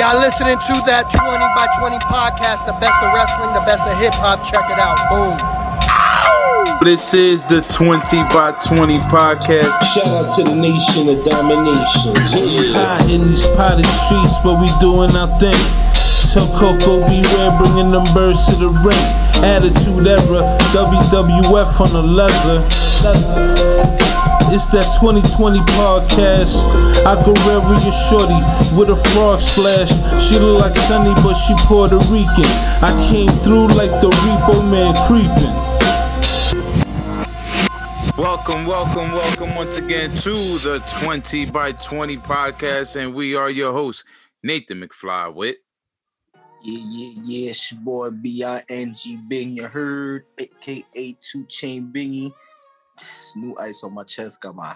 Y'all listening to that 20 by 20 podcast, the best of wrestling, the best of hip hop. Check it out. Boom. This is the 20 by 20 podcast. Shout out to the nation of domination. Yeah. High in these potted streets, but we doing our thing. Tell Koko B. Ware, bringing them birds to the ring. Attitude era, WWF on the leather. It's that 2020 podcast. I go with your shorty with a frog splash. She look like Sunny, but she Puerto Rican. I came through like the repo man creeping. Welcome, welcome, welcome once again to the 20 by 20 podcast. And we are your hosts, Nathan McFly with. Yeah, yeah, yeah. It's your boy B-I-N-G Bing, you heard, aka Two Chain Bingy. New ice on my chest, got my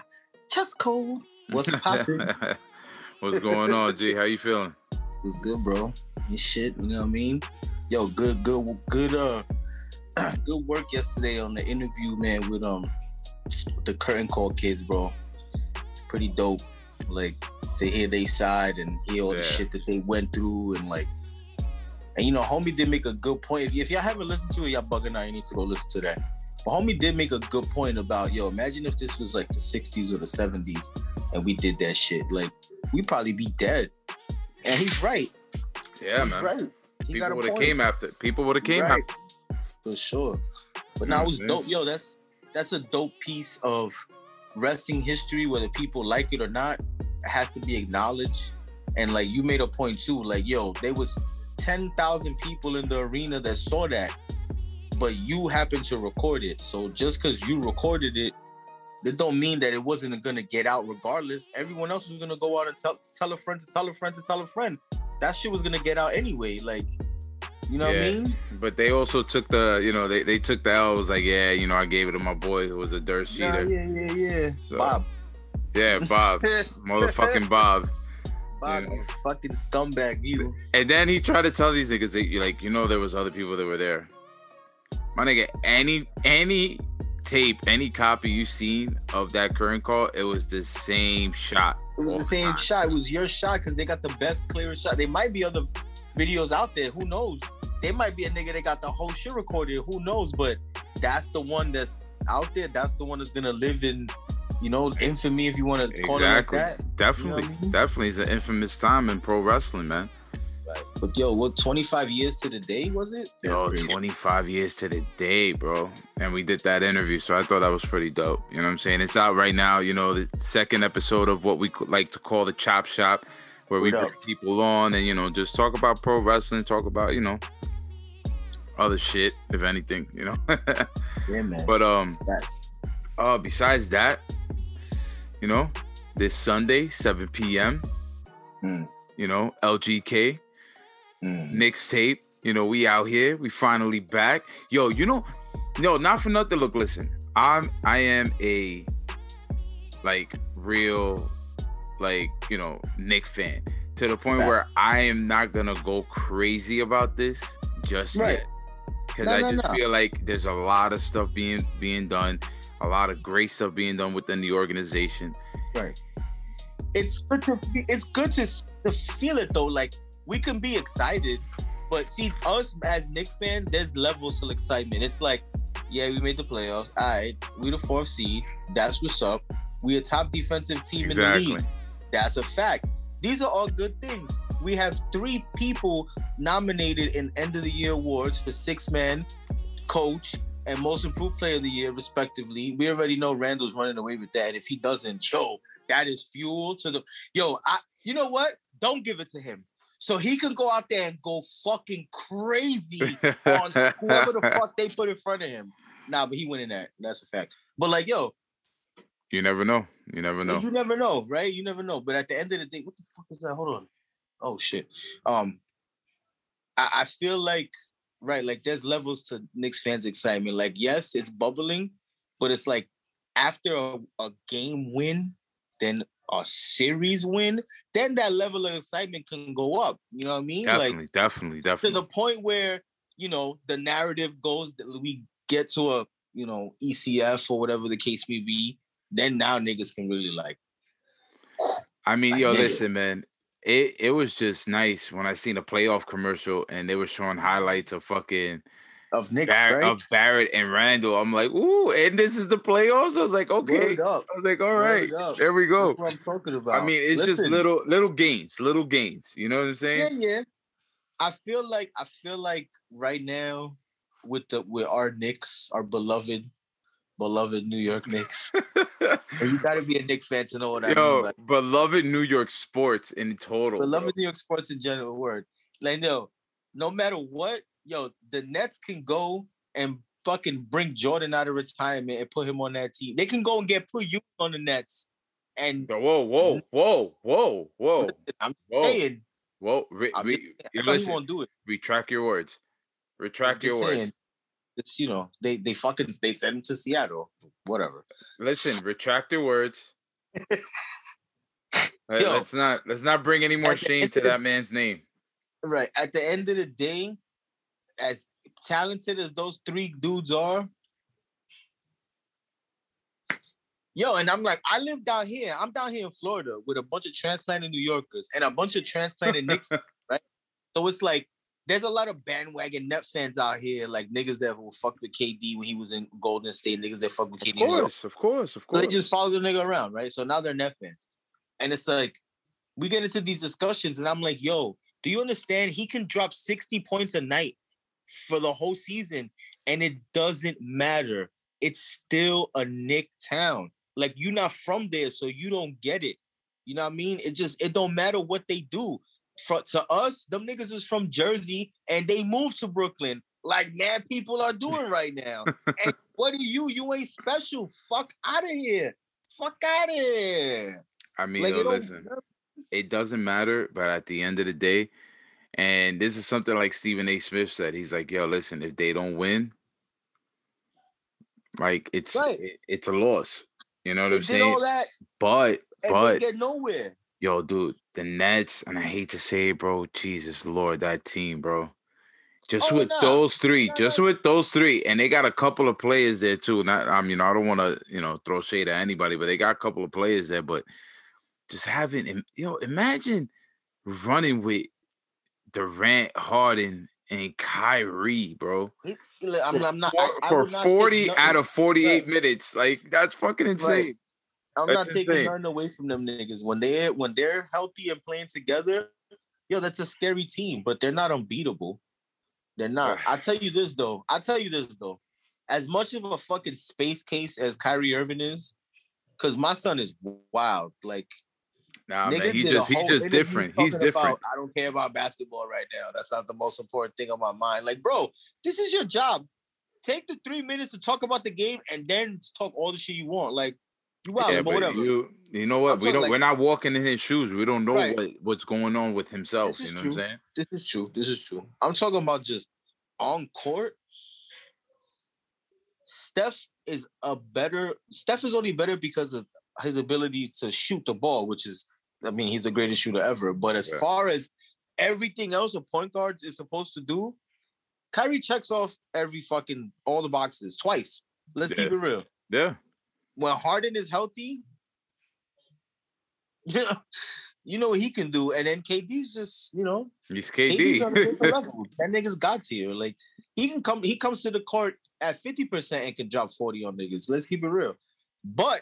chest cold. What's poppin'? What's going on, G? How you feeling? It's good, bro? This shit, you know what I mean? Yo, good, good, good, uh, good work yesterday on the interview, man, with um the curtain call kids, bro. Pretty dope. Like to hear they side and hear all Yeah. the shit that they went through and like and you know, homie did make a good point. If, if y'all haven't listened to it, y'all bugging out, you need to go listen to that. But homie did make a good point about yo, imagine if this was like the 60s or the 70s and we did that shit. Like, we'd probably be dead. And he's right. Yeah, he's man. right. He People would have came after. People would have came Right. after. For sure. But now it was Mhm. dope. Yo, that's that's a dope piece of wrestling history, whether people like it or not. It has to be acknowledged. And like you made a point too, like yo, there was ten thousand people in the arena that saw that, but you happened to record it. So just because you recorded it, it don't mean that it wasn't gonna get out regardless. Everyone else was gonna go out and tell tell a friend to tell a friend to tell a friend. That shit was gonna get out anyway. Like, you know what I mean? But they also took the, you know, they, they took the L. It was like, yeah, you know, I gave it to my boy who was a dirt Nah, cheater. yeah, yeah, yeah. So, Bob. Yeah, Bob. Motherfucking Bob. Bob, you know. you fucking scumbag, you. And then he tried to tell these niggas that you like, you know, there was other people that were there. My nigga, any any tape, any copy you seen of that curtain call, it was the same shot. It was the same time. shot. It was your shot because they got the best, clearest shot. There might be other videos out there. Who knows? They might be a nigga that got the whole shit recorded. Who knows? But that's the one that's out there. That's the one that's gonna live in, you know, infamy if you want to call Exactly. it like that. Definitely. You know I mean? Definitely. It's an infamous time in pro wrestling, man. But yo, what 25 years to the day was it? That's Yo, crazy. 25 years to the day, bro. And we did that interview. So I thought that was pretty dope. You know what I'm saying? It's out right now, you know, the second episode of what we could like to call the Chop Shop, where we bring people on and, you know, just talk about pro wrestling, talk about, you know, other shit, if anything, you know. Yeah, man. but um Facts. uh besides that, you know, this Sunday, 7 p.m., Mm, you know, LGK, mm. mixtape. You know, we out here. We finally back. Yo, you know, no, not for nothing. Look, listen, I'm I am a like real like you know Knick fan to the point Fact. where I am not gonna go crazy about this just Right. yet because No, I no, just no. feel like there's a lot of stuff being being done, a lot of great stuff being done within the organization. Right. It's good to it's good to to feel it though. Like we can be excited, but see us as Knick fans, there's levels of excitement. It's like, yeah, we made the playoffs. All right, we the fourth seed. That's what's up. We a top defensive team in the league. That's a fact. These are all good things. We have three people nominated in end of the year awards for six man, coach, and most improved player of the year, respectively. We already know Randall's running away with that. And if he doesn't, yo, that is fuel to the yo. I you know what? Don't give it to him. So he can go out there and go fucking crazy on whoever the fuck they put in front of him. Nah, but he winning that. That's a fact. But like, yo, you never know. You never know. you never know, right? You never know. But at the end of the day, what the fuck is that? Hold on. Oh shit. Um, I, I feel like right, like there's levels to Knicks fans' excitement. Like, yes, it's bubbling, but it's like after a, a game win, then a series win, then that level of excitement can go up. You know what I mean? Like Definitely, definitely, to the point where you know the narrative goes that we get to a you know ECF or whatever the case may be. Then now niggas can really like I mean, Like, yo, nigga. listen, man. it it was just nice when I seen a playoff commercial and they were showing highlights of fucking Of Knicks, Barrett, right? of Barrett and Randall. I'm like, ooh, and this is the playoffs. I was like, okay. I was like, all right, there we go. That's what I'm talking about. I mean, it's just little little gains, little gains. You know what I'm saying? yeah. Yeah. I feel like I feel like right now with the with our Knicks, our beloved, beloved New York Knicks. you got to be a Knicks fan to know what I mean. Yo, Like, beloved New York sports in total. bro. beloved New York sports in general. Word. Like no, no matter what, yo, the Nets can go and fucking bring Jordan out of retirement and put him on that team. They can go and get put you on the Nets. And Whoa, whoa, whoa, whoa, whoa, I'm whoa, saying, whoa. Re- I'm re- just, you I know he listen, won't do it. retract your words. Retract your words. It's you know they they fucking they sent him to Seattle. Whatever. Listen, retract your words. Yo. let's not let's not bring any more shame to that man's name. Right. At the end of the day, as talented as those three dudes are, yo, and I'm like, I live down here. I'm down here in Florida with a bunch of transplanted New Yorkers and a bunch of transplanted Knicks, right? So it's like there's a lot of bandwagon net fans out here, like niggas that will fuck with KD when he was in Golden State, niggas that fuck with KD. Of in New York. course, of course, of So they just follow the nigga around, right? So now they're net fans. And it's like, we get into these discussions, and I'm like, yo, do you understand? He can drop 60 points a night for the whole season, and it doesn't matter. It's still a Knick town. Like, you're not from there, so you don't get it. You know what I mean? It just, it don't matter what they do. For, to us, them niggas is from Jersey, and they moved to Brooklyn, like mad people are doing right now. and what are you? You ain't special. Fuck out of here. Fuck out of here. I mean, Like, yo, listen, it doesn't matter, but at the end of the day, and this is something like Stephen A. Smith said. He's like, yo, listen, if they don't win, like it's Right. it- it's a loss. You know what They I'm saying? all that But but get nowhere. yo, dude, the Nets, and I hate to say it, bro. Jesus Lord, that team, bro. Just Oh, with nah. those three, Nah, just with those three, and they got a couple of players there too. Not, I mean, I don't want to, you know, throw shade at anybody, but they got a couple of players there. But just having, you know, imagine running with Durant, Harden, and Kyrie, bro, He- he- I'm, for, I'm not for- I, I for not forty out of forty-eight Right. minutes. Like that's fucking insane. I'm That's not taking insane. nothing away from them niggas. When they when they're healthy and playing together, yo, that's a scary team, but they're not unbeatable. They're not. I tell you this though. I tell you this though. As much of a fucking space case as Kyrie Irving is, because my son is wild. Like Nah, man, Niggas he just he's whole just different. He's different. about, I don't care about basketball right now. That's not the most important thing on my mind. Like, bro, this is your job. Take the three minutes to talk about the game and then talk all the shit you want. Like, you wild, yeah, but whatever. you you know what? I'm we don't. like- we're not walking in his shoes. We don't know Right. what what's going on with himself. You know true. what I'm saying? This is true. This is true. I'm talking about just on court. Steph is a better. Steph is only better because of his ability to shoot the ball, which is, I mean, he's the greatest shooter ever. But as Yeah. far as everything else a point guard is supposed to do, Kyrie checks off every fucking all the boxes twice. Let's keep it real. Yeah. When Harden is healthy, yeah, you know what he can do, and then KD's just you know He's KD's on a different KD. level. That nigga's got here. Like he can come, he comes to the court at 50% and can drop 40 on niggas. Let's keep it real. But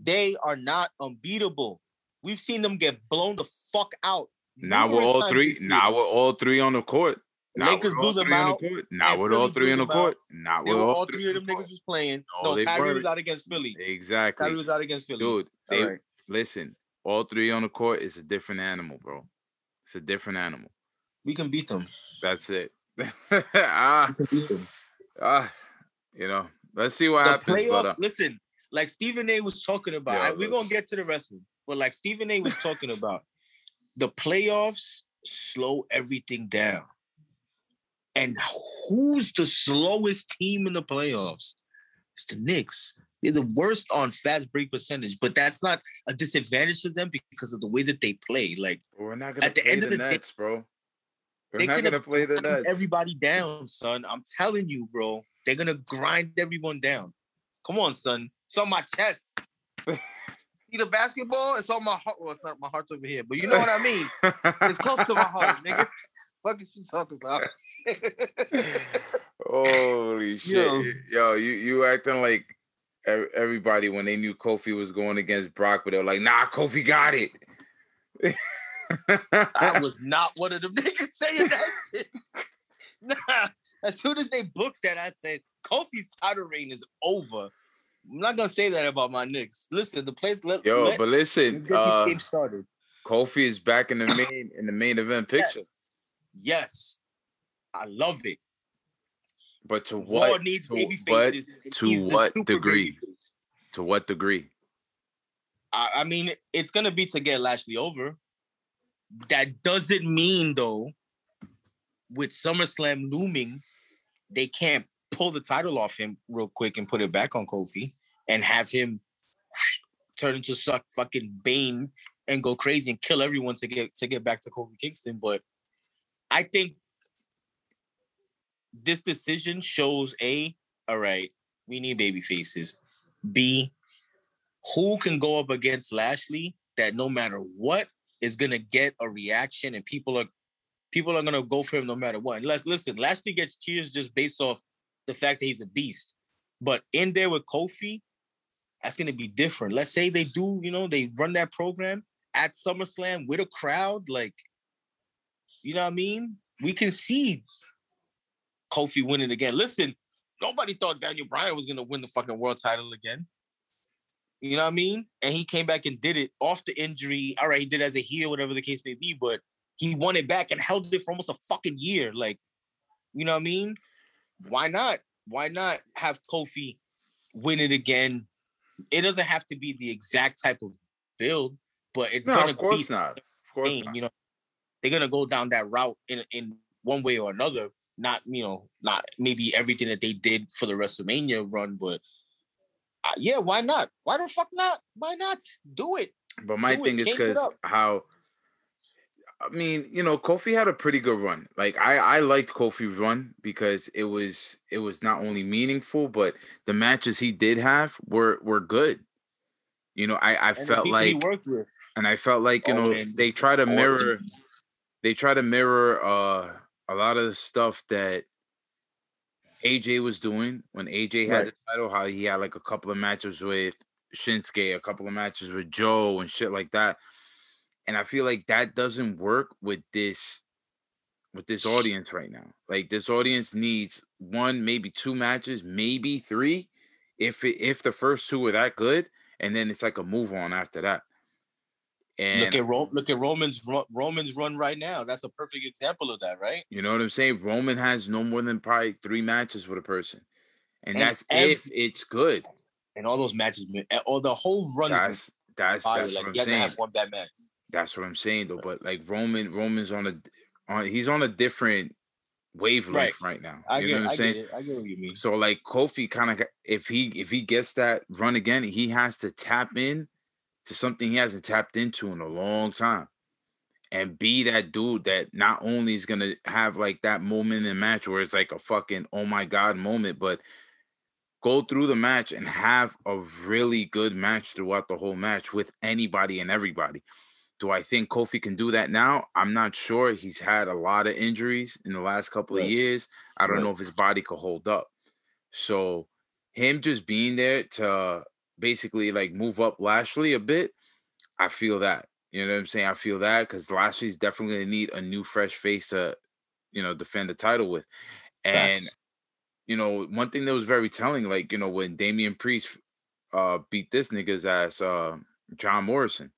they are not unbeatable. We've seen them get blown the fuck out. now we're all three. Now we're all three on the court. Now Lakers we're all blew them three on out, the court. Now we're all three on the court. Now we're all all three of them niggas was playing. No, No, Kyrie was out against Philly. Exactly, Kyrie was out against Philly. dude. They All right. listen. All three on the court is a different animal, bro. It's a different animal. We can beat them. That's it. ah, We can beat them. ah, you know. Let's see what the happens. playoffs, But, uh, like like Stephen A was talking about. Yeah, I- we're gonna get to the wrestling, but like Stephen A was talking about, the playoffs slow everything down. And who's the slowest team in the playoffs? It's the Knicks. They're the worst on fast break percentage, but that's not a disadvantage to them because of the way that they play. Like we're not gonna at the play end the of the day, Nets, bro. We're they not could gonna play the Nets. everybody down, son. I'm telling you, bro. They're gonna grind everyone down. Come on, son. It's on my chest. see the basketball? It's on my heart. Well, it's not my heart's over here, but you know what I mean. It's close to my heart, nigga. Fuck is you talking about? Holy shit, Yo. yo, you you acting like everybody when they knew Kofi was going against Brock, but they were like, nah, Kofi got it. I was not one of them niggas saying that shit. Nah, as soon as they booked that, I said Kofi's title reign is over. I'm not gonna say that about my Knicks. Listen, the place let Yo, let, but listen, uh, game started. Kofi is back in the main in the main event picture. Yes. yes, I love it. But to Raw what needs to baby what- faces. and to he's what degree? to what degree? I, I mean, it's gonna be to get Lashley over. That doesn't mean though, with SummerSlam looming, they can't pull the title off him real quick and put it back on Kofi and have him turn into suck fucking Bane and go crazy and kill everyone to get to get back to Kofi Kingston. But I think this decision shows a all right, we need baby faces. B who can go up against Lashley that no matter what is gonna get a reaction and people are people are gonna go for him no matter what. Let's listen, Lashley gets cheers just based off the fact that he's a beast. But in there with Kofi, that's gonna be different. Let's say they do, you know, they run that program at SummerSlam with a crowd, like, you know what I mean? We can see Kofi winning again. Listen, nobody thought Daniel Bryan was gonna win the fucking world title again. You know what I mean? And he came back and did it off the injury. All right, he did as a heel, whatever the case may be, but he won it back and held it for almost a fucking year. Like, you know what I mean? Why not? Why not have Kofi win it again? It doesn't have to be the exact type of build, but it's No, gonna of course be not. Of course pain, not. you know. They're gonna go down that route in in one way or another. Not you know, not maybe everything that they did for the WrestleMania run, but uh, yeah, why not? Why the fuck not? Why not do it? But my Do thing is because how I mean, you know, Kofi had a pretty good run. Like I, I liked Kofi's run because it was it was not only meaningful, but the matches he did have were were good. You know, I, I And felt like and I felt like, you know, Owens, they try to mirror they try to mirror uh a lot of the stuff that AJ was doing when AJ had Right. the title, how he had like a couple of matches with Shinsuke, a couple of matches with Joe and shit like that. And I feel like that doesn't work with this with this audience right now. Like this audience needs one, maybe two matches, maybe three, if it, if the first two are that good, and then it's like a move on after that. And Look at Ro- look at Roman's Roman's run right now. That's a perfect example of that, right? You know what I'm saying? Roman has no more than probably three matches with a person. And, And that's ev- if it's good. And all those matches, all the whole run. That's that's that's like what I'm saying. one bad match. That's what I'm saying though. But like Roman, Roman's on a on he's on a different wavelength right, now. I you get, know what I'm I saying? get. I get what you mean. So like Kofi kind of if he if he gets that run again, he has to tap in to something he hasn't tapped into in a long time. And be that dude that not only is gonna have like that moment in the match where it's like a fucking oh my god moment, but go through the match and have a really good match throughout the whole match with anybody and everybody. Do I think Kofi can do that now? I'm not sure. He's had a lot of injuries in the last couple of years. I don't know if his body could hold up. So him just being there to basically like move up Lashley a bit, I feel that. You know what I'm saying? I feel that because Lashley's definitely gonna need a new fresh face to, you know, defend the title with. And Facts. you know, one thing that was very telling, like, you know, when Damian Priest uh beat this nigga's ass, uh John Morrison,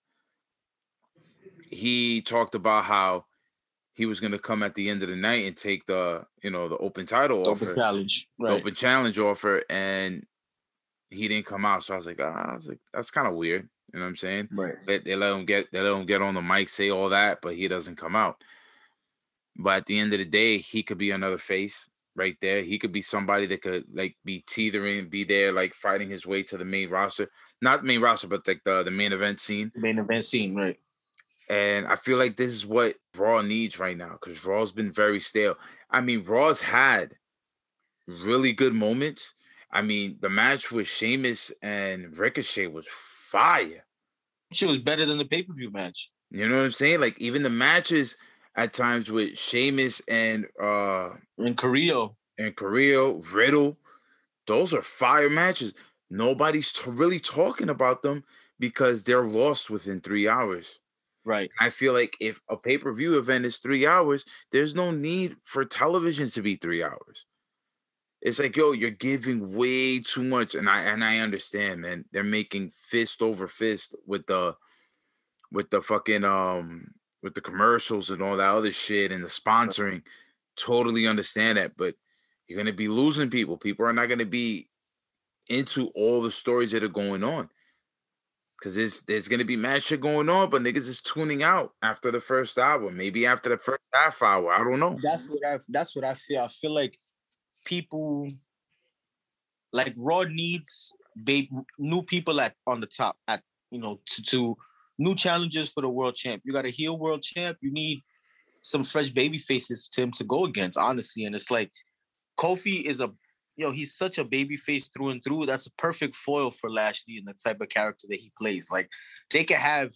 he talked about how he was gonna come at the end of the night and take the, you know, the open title Open offer challenge. the Right. open challenge offer and he didn't come out. So I was like, ah, I was like, that's kind of weird. You know what I'm saying? Right. They, they let him get they let him get on the mic, say all that, but he doesn't come out. But at the end of the day, he could be another face right there. He could be somebody that could like be teetering, be there, like fighting his way to the main roster. Not main roster, but like the, the main event scene. Main event scene. Right. And I feel like this is what Raw needs right now because Raw's been very stale. I mean, Raw's had really good moments. I mean, the match with Sheamus and Ricochet was fire. Shit was better than the pay per view match. You know what I'm saying? Like even the matches at times with Sheamus and uh And Carrillo. and Carrillo, Riddle, those are fire matches. Nobody's t- really talking about them because they're lost within three hours. Right. I feel like if a pay per view event is three hours, there's no need for television to be three hours. It's like, yo, you're giving way too much, and I and I understand, man. They're making fist over fist with the with the fucking um with the commercials and all that other shit and the sponsoring. Totally understand that, but you're gonna be losing people. People are not gonna be into all the stories that are going on. Cause there's there's gonna be mad shit going on, but niggas is tuning out after the first hour, maybe after the first half hour. I don't know. That's what I that's what I feel. I feel like people like Raw needs babe new people at on the top at you know to, to new challenges for the world champ. You got a heel world champ. You need some fresh baby faces to him to go against, honestly. And it's like Kofi is a know, he's such a baby face through and through. That's a perfect foil for Lashley and the type of character that he plays. Like they could have,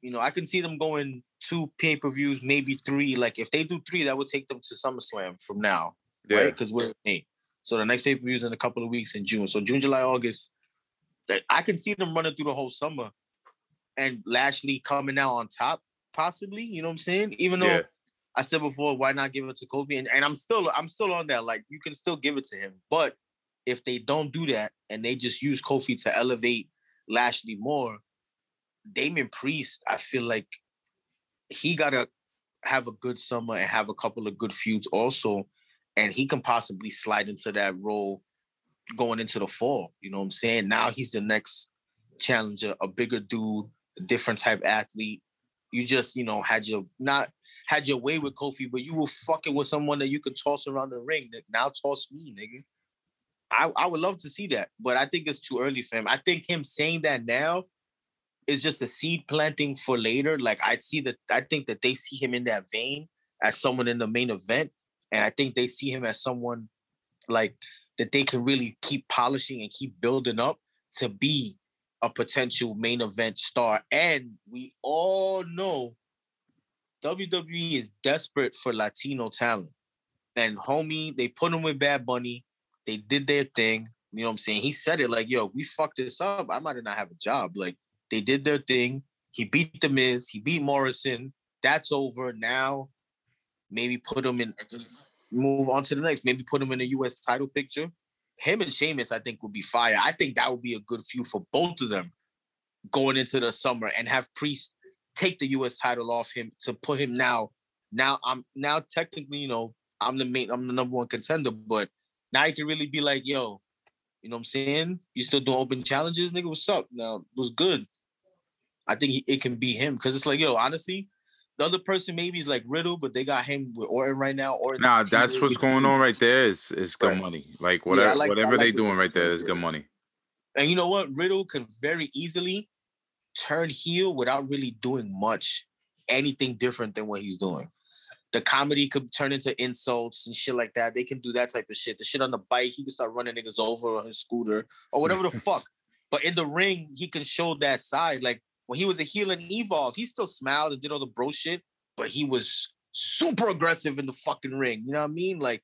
you know, I can see them going two pay-per-views, maybe three. Like if they do three, that would take them to SummerSlam from now. right? Because we're in May. So the next pay-per-view is in a couple of weeks in June. So June, July, August. like, I can see them running through the whole summer and Lashley coming out on top, possibly. You know what I'm saying? Even though Yeah. I said before, why not give it to Kofi? And, and I'm still I'm still on that. Like you can still give it to him. But if they don't do that and they just use Kofi to elevate Lashley more, Damian Priest, I feel like he gotta have a good summer and have a couple of good feuds also. And he can possibly slide into that role going into the fall. You know what I'm saying? Now he's the next challenger, a bigger dude, a different type athlete. You just, you know, had your not had your way with Kofi, but you were fucking with someone that you could toss around the ring. Nigga. Now toss me, nigga. I, I would love to see that, but I think it's too early for him. I think him saying that now is just a seed planting for later. Like I see that I think that they see him in that vein as someone in the main event. And I think they see him as someone like that they can really keep polishing and keep building up to be a potential main event star. And we all know WWE is desperate for Latino talent. And homie, they put him with Bad Bunny. They did their thing. You know what I'm saying? He said it like, yo, we fucked this up. I might not have a job. Like they did their thing. He beat the Miz. He beat Morrison. That's over. Now, maybe put him in. Move on to the next. Maybe put him in a U.S. title picture. Him and Sheamus, I think, would be fire. I think that would be a good feud for both of them going into the summer and have Priest take the U.S. title off him to put him now. Now I'm now technically, you know, I'm the main, I'm the number one contender, but now he can really be like, yo, you know what I'm saying? You still doing open challenges, nigga? What's up? Now was good. I think he, it can be him because it's like, yo, honestly, the other person maybe is like Riddle, but they got him with Orton right now. Or Nah, that's what's going on right there. Is is good Right. money. Like Yeah, whatever like- whatever like they the doing right there is good money. And you know what? Riddle can very easily turn heel without really doing much, anything different than what he's doing. The comedy could turn into insults and shit like that. They can do that type of shit. The shit on the bike, he can start running niggas over on his scooter or whatever the fuck. But in the ring, he can show that side. Like when he was a heel in Evolve, he still smiled and did all the bro shit, but he was super aggressive in the fucking ring. You know what I mean? Like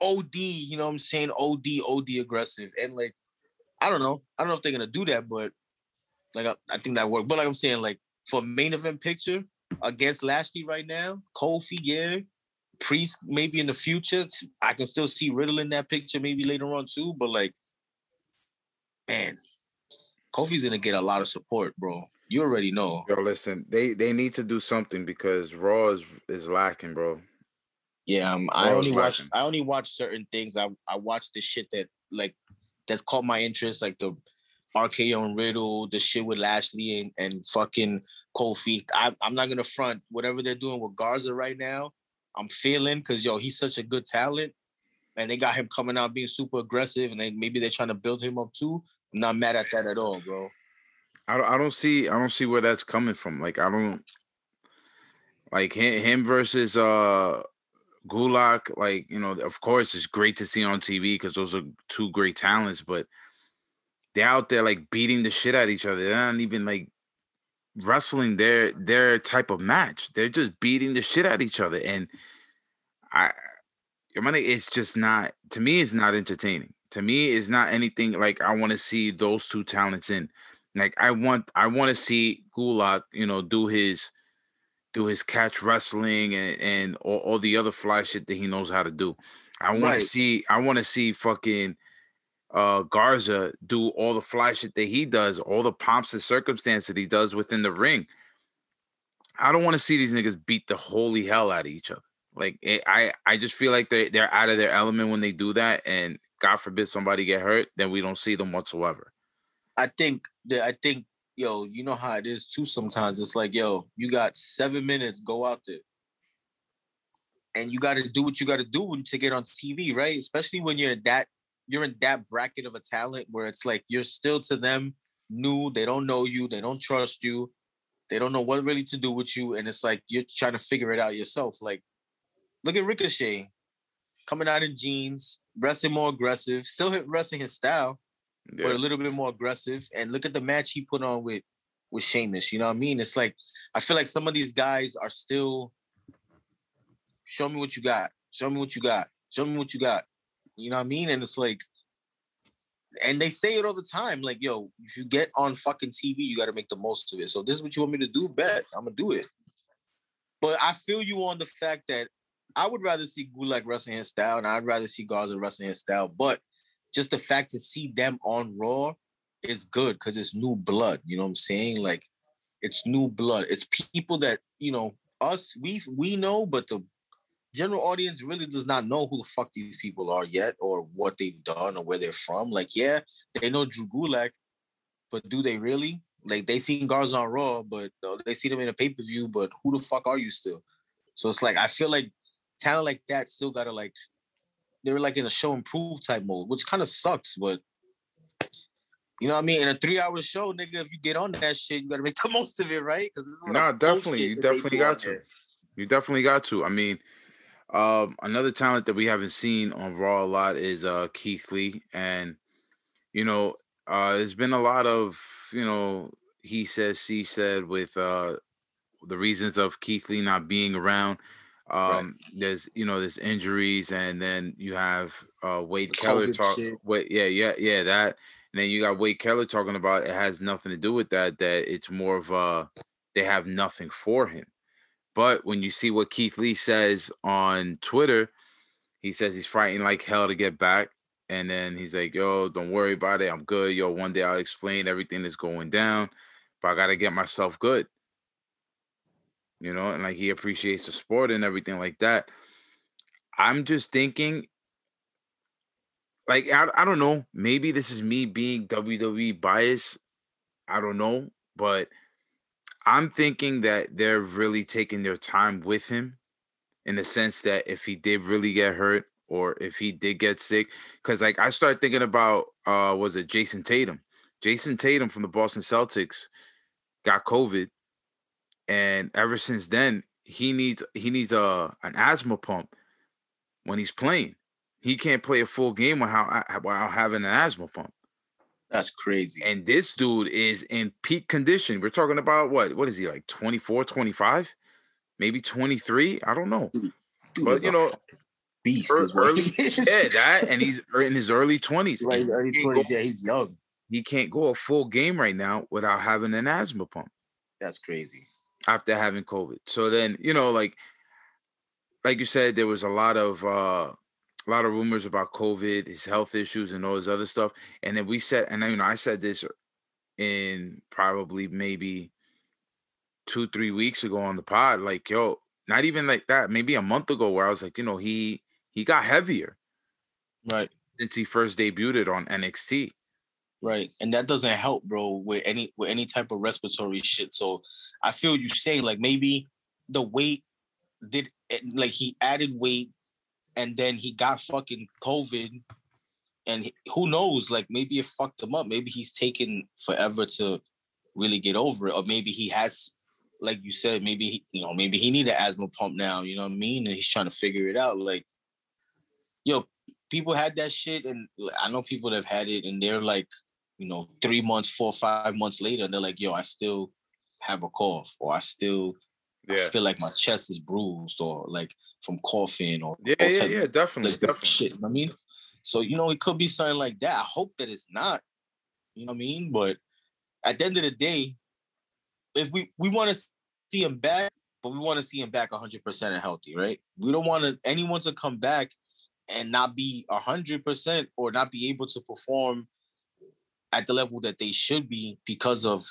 OD, you know what I'm saying? OD, OD aggressive. And like, I don't know. I don't know if they're gonna do that, but like I, I think that worked. But like I'm saying, like for main event picture against Lashley right now, Kofi, yeah, Priest maybe in the future. I can still see Riddle in that picture maybe later on too. But like, man, Kofi's gonna get a lot of support, bro. You already know. Yo, listen, they they need to do something because Raw is is lacking, bro. Yeah, um, I only watch. I only watch certain things. I I watch the shit that like that's caught my interest, like the RKO and Riddle, the shit with Lashley and, and fucking Kofi. I, I'm not gonna front whatever they're doing with Garza right now. I'm feeling because yo, he's such a good talent, and they got him coming out being super aggressive, and they, maybe they're trying to build him up too. I'm not mad at that at all, bro. I don't, I don't see I don't see where that's coming from. Like I don't like him, him versus uh Gulak. Like you know, of course, it's great to see on TV because those are two great talents. But they're out there like beating the shit out of each other. They're not even like wrestling their their type of match. They're just beating the shit out of each other, and I, your money, it's just not to me. It's not entertaining. To me, it's not anything like I want to see those two talents in. Like I want, I want to see Gulak, you know, do his do his catch wrestling and and all, all the other fly shit that he knows how to do. I want Right. to see, I want to see fucking uh Garza do all the fly shit that he does, all the pomps and circumstance that he does within the ring. I don't want to see these niggas beat the holy hell out of each other. Like it, I, I just feel like they they're out of their element when they do that, and God forbid somebody get hurt, then we don't see them whatsoever. I think that I think yo, you know how it is too. Sometimes it's like yo, you got seven minutes, go out there, and you got to do what you got to do to get on TV, right? Especially when you're that you're in that bracket of a talent where it's like you're still to them new. They don't know you. They don't trust you. They don't know what really to do with you, and it's like you're trying to figure it out yourself. Like, look at Ricochet coming out in jeans, wrestling more aggressive, still hit wrestling his style but a little bit more aggressive. And look at the match he put on with with Sheamus. You know what I mean? It's like I feel like some of these guys are still show me what you got. Show me what you got. Show me what you got. You know what I mean? And it's like, and they say it all the time, like, yo, if you get on fucking TV, you got to make the most of it. So this is what you want me to do, bet. I'm gonna do it. But I feel you on the fact that I would rather see Gulak wrestling his style, and I'd rather see Garza wrestling his style. But just the fact to see them on Raw is good because it's new blood. You know what I'm saying? Like it's new blood. It's people that you know us we we know, but the general audience really does not know who the fuck these people are yet, or what they've done, or where they're from. Like yeah, they know Drew Gulak, but do they really? Like they seen Garza on Raw, but uh, they see them in a pay per view. But who the fuck are you still? So it's like I feel like talent like that still gotta like they're like in a show improve type mode, which kind of sucks, but you know what I mean? In a three hour show, nigga, if you get on that shit, you gotta make the most of it, right? Because No, definitely. You definitely got to. You definitely got to. I mean, um, another talent that we haven't seen on Raw a lot is uh Keith Lee, and you know, uh, there's been a lot of you know he says she said with uh the reasons of Keith Lee not being around. Um, there's you know there's injuries, and then you have uh Wade The Keller talk. shit. Wait, yeah, yeah, yeah, that. And then you got Wade Keller talking about it has nothing to do with that. That it's more of uh they have nothing for him. But when you see what Keith Lee says on Twitter, he says he's fighting like hell to get back. And then he's like, yo, don't worry about it. I'm good. Yo, one day I'll explain everything that's going down, but I got to get myself good. You know, and like he appreciates the sport and everything like that. I'm just thinking, like, I, I don't know. Maybe this is me being WWE biased. I don't know. But I'm thinking that they're really taking their time with him in the sense that if he did really get hurt or if he did get sick, because like I started thinking about uh was it Jayson Tatum? Jayson Tatum from the Boston Celtics got COVID, and ever since then he needs he needs a an asthma pump when he's playing. He can't play a full game without while having an asthma pump. That's crazy. And this dude is in peak condition. We're talking about what? What is he like 24, 25? Maybe 23? I don't know. Dude but, you know, beast ear- is early- he is. Yeah, that and he's er- in his early 20s. like and early twenties. go, Yeah, he's young. he can't go a full game right now without having an asthma pump That's crazy. after having COVID. So then, you know, like like you said, there was a lot of uh a lot of rumors about COVID, his health issues, and all his other stuff. And then we said, and you know, I said this in probably maybe two, three weeks ago on the pod, like, yo, not even like that, maybe a month ago, where I was like, you know, he he got heavier Right. since he first debuted on NXT. Right. And that doesn't help, bro, with any with any type of respiratory shit. So I feel you saying like maybe the weight did eh, like he added weight and then he got fucking COVID and who knows, like maybe it fucked him up. Maybe he's taken forever to really get over it, or maybe he has, like you said, maybe he, you know, maybe he need an asthma pump now. You know what I mean? And he's trying to figure it out. Like, yo, people had that shit, and I know people that have had it, and they're like, you know, three months, four, five months later, and they're like, yo, I still have a cough or I still I feel like my chest is bruised or like from coughing or Yeah, yeah, yeah, definitely, like, definitely. shit. You know I mean, so you know it could be something like that. I hope that it's not. You know what I mean? But at the end of the day, if we we want to see him back, but we want to see him back 100 percent and healthy, right? We don't want anyone to come back and not be 100 percent or not be able to perform at the level that they should be because of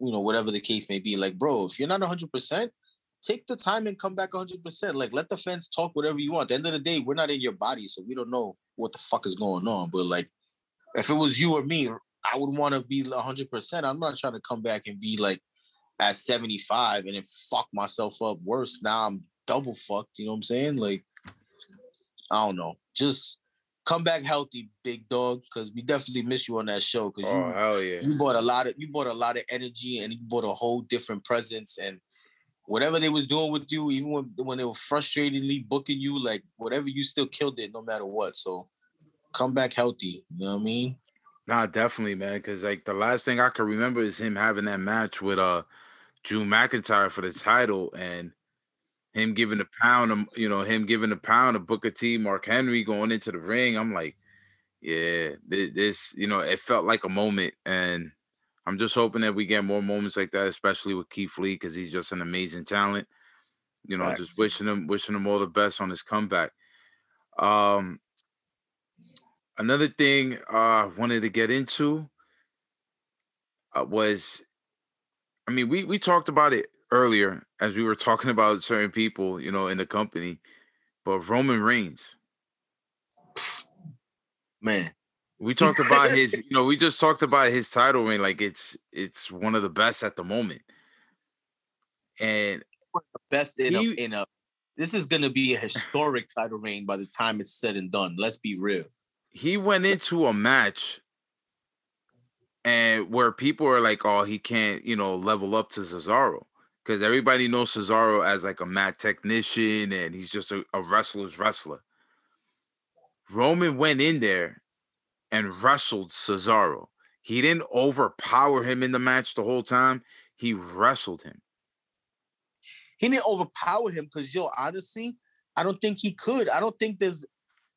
you know whatever the case may be. Like, bro, if you're not 100 percent, take the time and come back 100 percent. Like, let the fans talk whatever you want. At the end of the day, we're not in your body, so we don't know what the fuck is going on. But like, if it was you or me, I would want to be 100 percent. I'm not trying to come back and be like at 75 and then fuck myself up worse. Now I'm double fucked. You know what I'm saying? Like, I don't know. Just come back healthy, big dog, because we definitely miss you on that show. Because Oh you hell yeah. you brought a lot of you brought a lot of energy and you brought a whole different presence and whatever they was doing with you, even when when they were frustratingly booking you, like whatever you still killed it no matter what. So come back healthy. You know what I mean? Nah, definitely, man. Because like the last thing I can remember is him having that match with uh Drew McIntyre for the title and him giving the pound, of, you know, him giving the pound to Booker T, Mark Henry going into the ring. I'm like, yeah, this, you know, it felt like a moment, and I'm just hoping that we get more moments like that, especially with Keith Lee, because he's just an amazing talent. You know, just wishing him, wishing him all the best on his comeback. Um, another thing uh, I wanted to get into uh, was, I mean, we we talked about it earlier as we were talking about certain people, you know, in the company, but Roman Reigns. Man. We talked about his, you know, we just talked about his title reign, like it's it's one of the best at the moment. And Best in He- a in a this is gonna be a historic title reign by the time it's said and done. Let's be real. he went into a match and where people are like, oh, he can't, you know, level up to Cesaro. Because everybody knows Cesaro as like a mat technician and he's just a, a wrestler's wrestler. Roman went in there and wrestled Cesaro. He didn't overpower him in the match the whole time. He wrestled him. He didn't overpower him because yo, honestly, I don't think he could. I don't think there's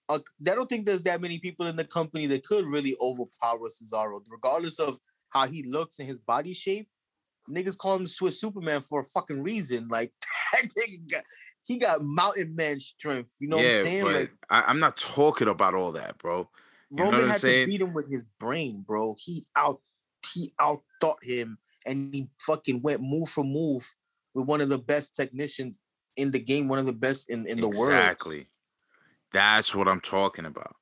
a, I don't think there's that many people in the company that could really overpower Cesaro, regardless of how he looks and his body shape. Niggas call him Swiss Superman for a fucking reason. Like that nigga got, he got mountain man strength. You know what I'm saying? but Like I, I'm not talking about all that, bro. You Roman had saying? to beat him with his brain, bro. He out he out thought him and he fucking went move for move with one of the best technicians in the game, one of the best in, in the world. Exactly. That's what I'm talking about.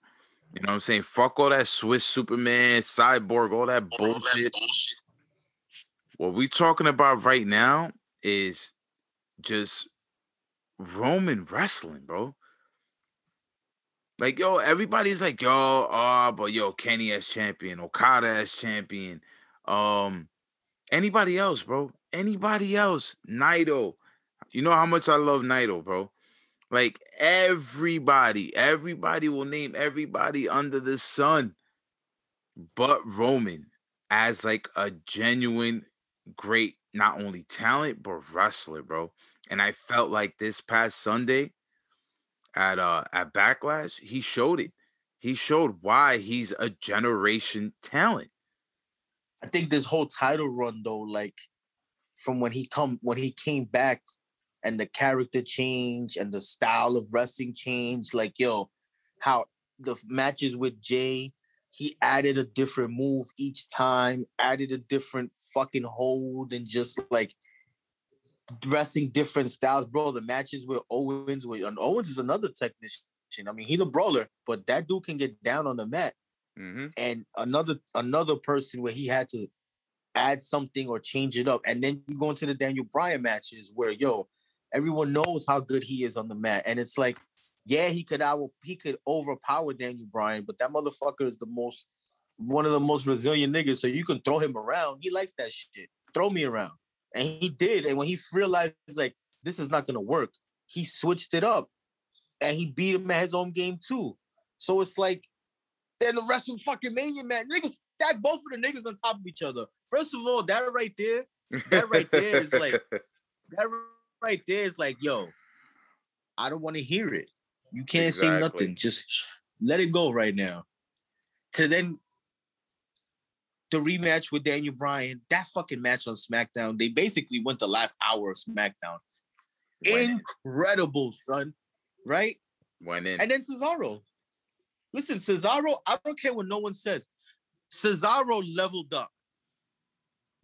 You know what I'm saying? Fuck all that Swiss Superman, Cyborg, all that bullshit. What we talking about right now is just Roman wrestling, bro. Like, yo, everybody's like, yo, ah, but yo, Kenny as champion, Okada as champion, um, anybody else, bro. Anybody else, Naito. You know how much I love Naito, bro. Like everybody, everybody will name everybody under the sun, but Roman as like a genuine great, not only talent but wrestler, bro. And I felt like this past Sunday at uh at Backlash, he showed it. He showed why he's a generation talent. I think this whole title run though, like from when he come when he came back and the character change and the style of wrestling change, like yo, how the matches with Jey, he added a different move each time, added a different fucking hold, and just like dressing different styles, bro. The matches with Owens, with and Owens is another technician. I mean, he's a brawler, but that dude can get down on the mat Mm-hmm. and another another person where he had to add something or change it up. And then you go into the Daniel Bryan matches where yo, everyone knows how good he is on the mat. And it's like, yeah, he could out he could overpower Daniel Bryan, but that motherfucker is the most one of the most resilient niggas. So you can throw him around. He likes that shit. Throw me around. And he did. And when he realized like this is not gonna work, he switched it up and he beat him at his own game too. So it's like then the rest of fucking Mania, man. Niggas stack both of the niggas on top of each other. First of all, that right there, That right there is like that right there is like, yo, I don't want to hear it. You can't say nothing. Just let it go right now. To then the rematch with Daniel Bryan, that fucking match on SmackDown, they basically went the last hour of SmackDown. Went, Incredible, son. Right? went in. And then Cesaro. Listen, Cesaro, I don't care what no one says. Cesaro leveled up.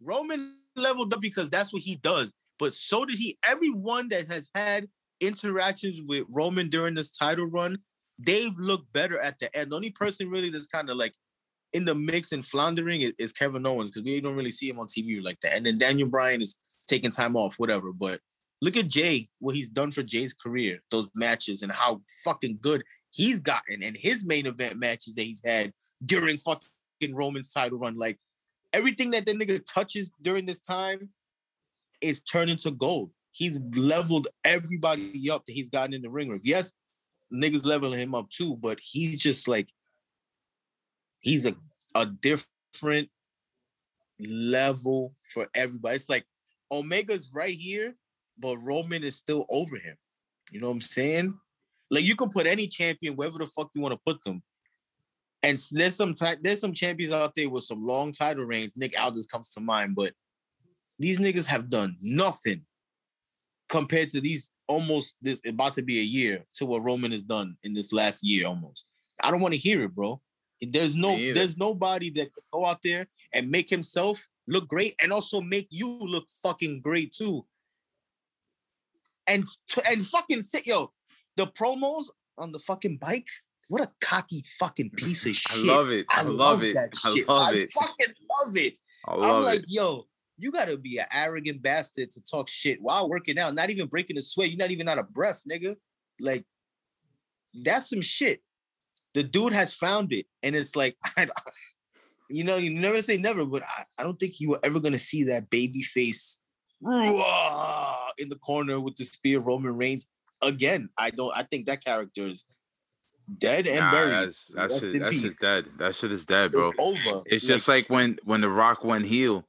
Roman leveled up because that's what he does. But so did he. Everyone that has had interactions with Roman during this title run, they've looked better at the end. The only person really that's kind of like in the mix and floundering is, is Kevin Owens because we don't really see him on TV like that. And then Daniel Bryan is taking time off, whatever. But look at Jey, what he's done for Jey's career, those matches, and how fucking good he's gotten, and his main event matches that he's had during fucking Roman's title run. Like everything that the nigga touches during this time is turning to gold. He's leveled everybody up that he's gotten in the ring with. Yes, niggas leveling him up too, but he's just like he's a a different level for everybody. It's like Omega's right here, but Roman is still over him. You know what I'm saying? Like you can put any champion wherever the fuck you want to put them. And there's some ti- there's some champions out there with some long title reigns. Nick Aldis comes to mind, but these niggas have done nothing compared to these almost this about to be a year to what Roman has done in this last year almost. I don't want to hear it, bro. There's no there's nobody that can go out there and make himself look great and also make you look fucking great too. And and fucking sit yo, the promos on the fucking bike. What a cocky fucking piece of shit. I love it. I, love, it. that I shit. love I it. fucking love it. I I'm like, it. yo, you gotta be an arrogant bastard to talk shit while working out, not even breaking a sweat. You're not even out of breath, nigga. Like, that's some shit. The dude has found it, and it's like, I, you know, you never say never, but I, I don't think you were ever gonna see that baby face in the corner with the spear Roman Reigns again. I don't. I think that character is dead and Nah, buried. that's that Rest shit. That peace. shit's dead. That shit is dead, bro. It's over. It's Like, just like when when the Rock went heel,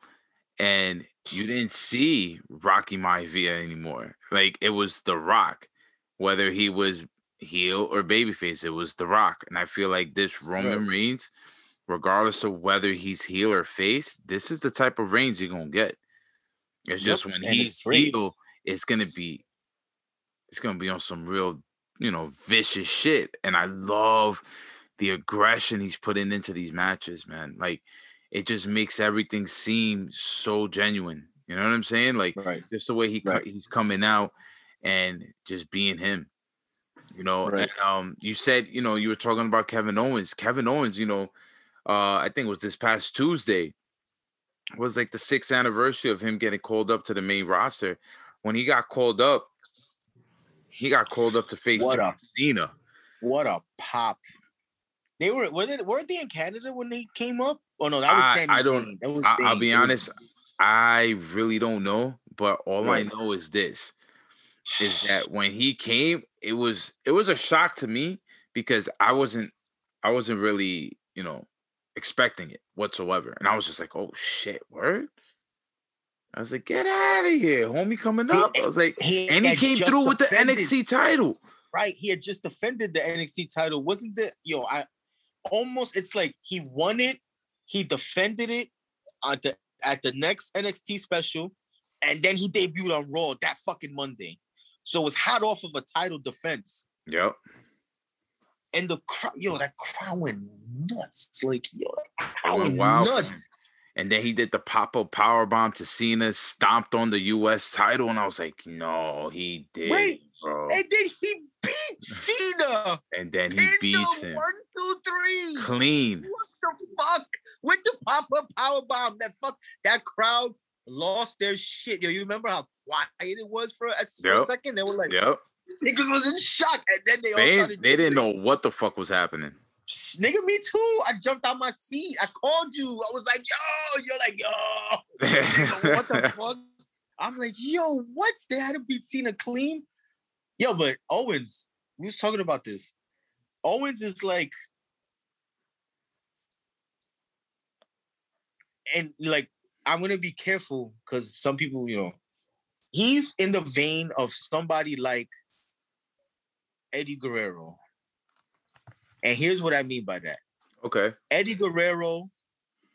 and you didn't see Rocky Maivia anymore. Like it was the Rock, whether he was heel or babyface, it was the Rock. And I feel like this Roman Reigns, regardless of whether he's heel or face, this is the type of Reigns you're gonna get. It's Yep, just when and he's heel, it's gonna be, it's gonna be on some real, you know, vicious shit. And I love the aggression he's putting into these matches, man. Like it just makes everything seem so genuine. You know what I'm saying? Like right. just the way he co- he's coming out and just being him. You know, Right. and um, you said you know you were talking about Kevin Owens. Kevin Owens, you know, uh, I think it was this past Tuesday was like the sixth anniversary of him getting called up to the main roster. When he got called up, he got called up to face What John a- Cena. What a pop! They were were they weren't they in Canada when they came up? Oh no, that was I- I don't- I, I'll be honest, I really don't know, but all Right. I know is this: is that when he came, it was it was a shock to me because I wasn't I wasn't really you know expecting it whatsoever, and I was just like, oh shit, word. I was like, get out of here, homie, coming He- up. I was like, he and he came through with the NXT title. right. He had just defended the NXT title, wasn't it? Yo, I almost it's like he won it, he defended it at the at the next NXT special, and then he debuted on Raw that fucking Monday. So it was hot off of a title defense. Yep. And the crowd, yo, that crowd went nuts. Like, yo, crowd went nuts. And then he did the pop up power bomb to Cena, stomped on the US title, and I was like, no, he did, Wait, bro. And then he beat Cena. And then he beats him One, two, three. clean. What the fuck? With the pop-up power bomb. That fuck that crowd lost their shit. Yo, you remember how quiet it was for a, for a second? They were like, Yep. niggas was in shock. And then they all They, started they didn't know what the fuck was happening. Nigga, me too. I jumped out my seat. I called you. I was like, yo, you're like, yo. Nigga, what the fuck? I'm like, yo, what? They had to beat Cena clean? Yo, but Owens, we was talking about this. Owens is like, and like I'm gonna be careful because some people, you know, he's in the vein of somebody like Eddie Guerrero. And here's what I mean by that. Okay. Eddie Guerrero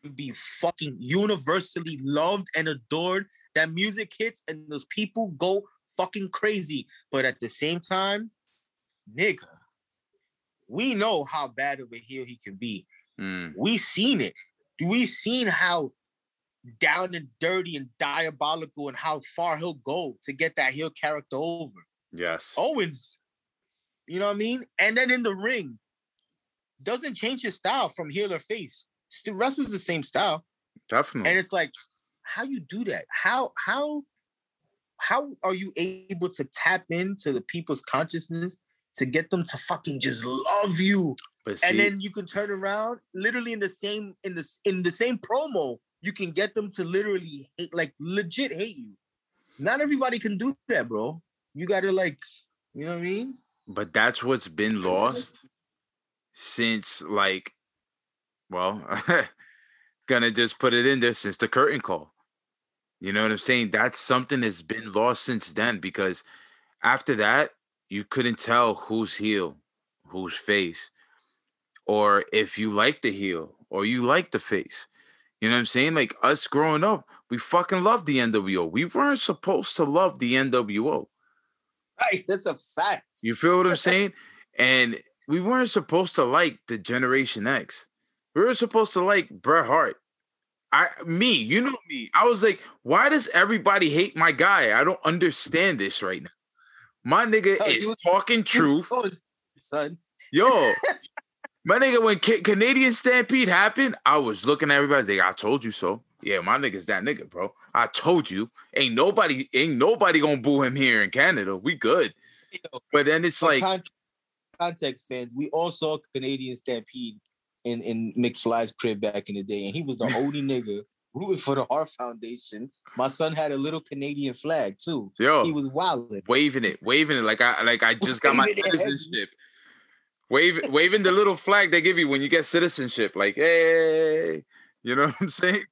would be fucking universally loved and adored. That music hits and those people go fucking crazy. But at the same time, nigga, we know how bad of a heel he can be. Mm. We seen it. We seen how down and dirty and diabolical and how far he'll go to get that heel character over. Yes. Owens, you know what I mean? And then in the ring, doesn't change his style from heel or face. Still wrestles the same style. Definitely. And it's like, how you do that? How how how are you able to tap into the people's consciousness to get them to fucking just love you? see, and then you can turn around literally in the same in the in the same promo you can get them to literally hate like legit hate you. Not everybody can do that bro. You gotta like you know what i mean? But that's what's been lost since like well gonna just put it in there since the curtain call. You know what i'm saying? That's something that's been lost since then because after that you couldn't tell who's heel who's face or if you like the heel or you like the face you know what i'm saying like us growing up we fucking loved the nwo we weren't supposed to love the nwo right that's a fact you feel what I'm saying? And we weren't supposed to like the Generation X. We were supposed to like Bret Hart. I me, you know me. I was like, why does everybody hate my guy? I don't understand this right now. My nigga Oh, is talking truth. Son Yo, my nigga, when Ca- Canadian Stampede happened, I was looking at everybody like, I told you so. Yeah, my nigga's that nigga, bro. I told you. Ain't nobody, ain't nobody gonna boo him here in Canada. We good. But then it's like, con- context fans we all saw canadian stampede in in mcfly's crib back in the day and he was the only nigga rooting for the heart foundation my son had a little canadian flag too yo, he was wilding waving it, waving it like I like I just got my Waving it heavy. citizenship. Waving waving the little flag they give you when you get citizenship, like hey, you know what I'm saying?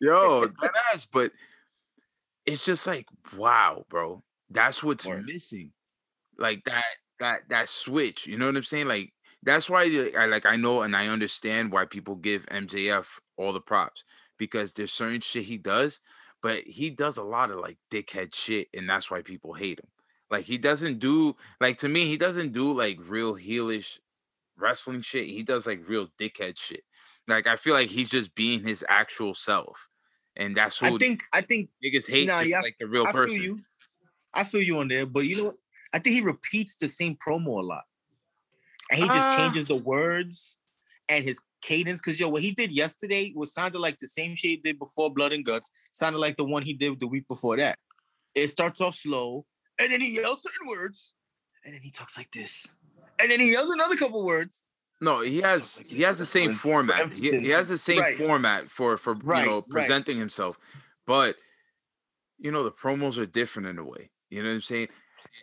Yo, that ass, but it's just like wow, bro. That's what's Word. missing. Like that that that switch, you know what I'm saying? Like that's why I like I know and I understand why people give MJF all the props because there's certain shit he does but he does a lot of like dickhead shit, and that's why people hate him. Like he doesn't do like to me, he doesn't do like real heelish wrestling shit. He does like real dickhead shit. Like I feel like he's just being his actual self, and that's who i think i think niggas hate. nah, yeah, like the real I feel person. you. I feel you on there, but you know what? I think he repeats the same promo a lot. And he just Ah. changes the words and his cadence. Cause yo, what he did yesterday was sounded like the same shit he did before Blood and Guts, sounded like the one he did the week before that. It starts off slow, and then he yells certain words, and then he talks like this. And then he yells another couple words. No, he has like he has the same format. He, he has the same Right. format for for Right, you know right. presenting himself, but you know the promos are different in a way. You know what I'm saying?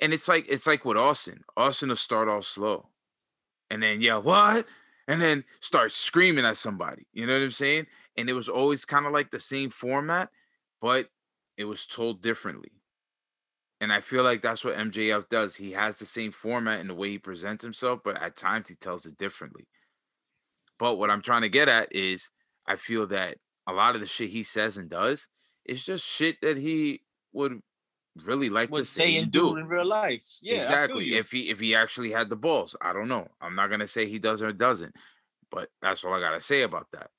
And it's like it's like with Austin. Austin will start off slow, and then yeah, what? And then start screaming at somebody. You know what I'm saying? And it was always kind of like the same format, but it was told differently. And I feel like that's what MJF does. He has the same format in the way he presents himself, but at times he tells it differently. But what I'm trying to get at is I feel that a lot of the shit he says and does is just shit that he would really like to Would say say and and do. in real life. Yeah, exactly. I feel you. If he if he actually had the balls, I don't know. I'm not gonna say he does or doesn't, but that's all I gotta say about that.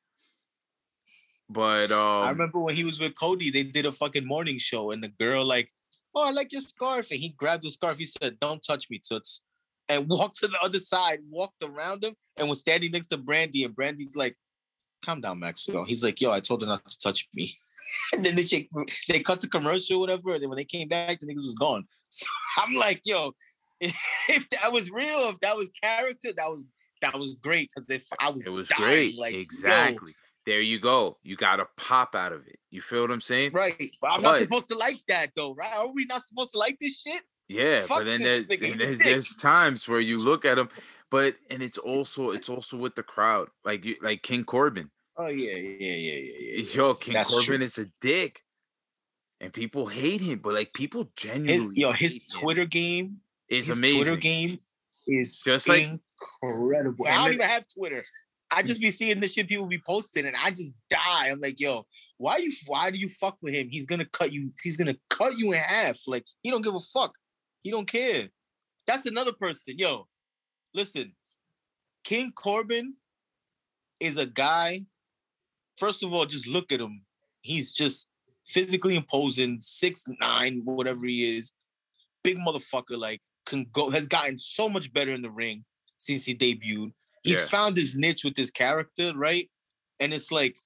But um, I remember when he was with Cody, they did a fucking morning show, and the girl like, "Oh, I like your scarf," and he grabbed the scarf. He said, "Don't touch me, toots," and walked to the other side, walked around him, and was standing next to Brandi. And Brandi's like, "Calm down, Maxwell." He's like, "Yo, I told her not to touch me." and then they shake, they cut to commercial, whatever. And then when they came back, the niggas was gone. So I'm like, "Yo, if that was real, if that was character, that was that was great." Because if I was, it was dying, great. Like exactly. There you go. You got a pop out of it. You feel what I'm saying? Right. But I'm not supposed to like that though, right? Are we not supposed to like this shit? Yeah, Fuck but then there, then there's, there's times where you look at him, but and it's also it's also with the crowd, like you like King Corbin. Oh yeah, yeah, yeah, yeah, yeah. Yo, King That's Corbin true. is a dick, and people hate him. But like people His genuinely, yo, his hate him. Twitter game is his amazing. Twitter game is Just like- incredible. I don't even have Twitter. I just be seeing this shit people be posting, and I just die. I'm like, yo, why you? Why do you fuck with him? He's gonna cut you. He's gonna cut you in half. Like he don't give a fuck. He don't care. That's another person. Yo, listen, King Corbin is a guy. First of all, just look at him. He's just physically imposing, six nine, whatever he is, big motherfucker. Like can go has gotten so much better in the ring since he debuted. He's Yeah. found his niche with this character, right? And it's like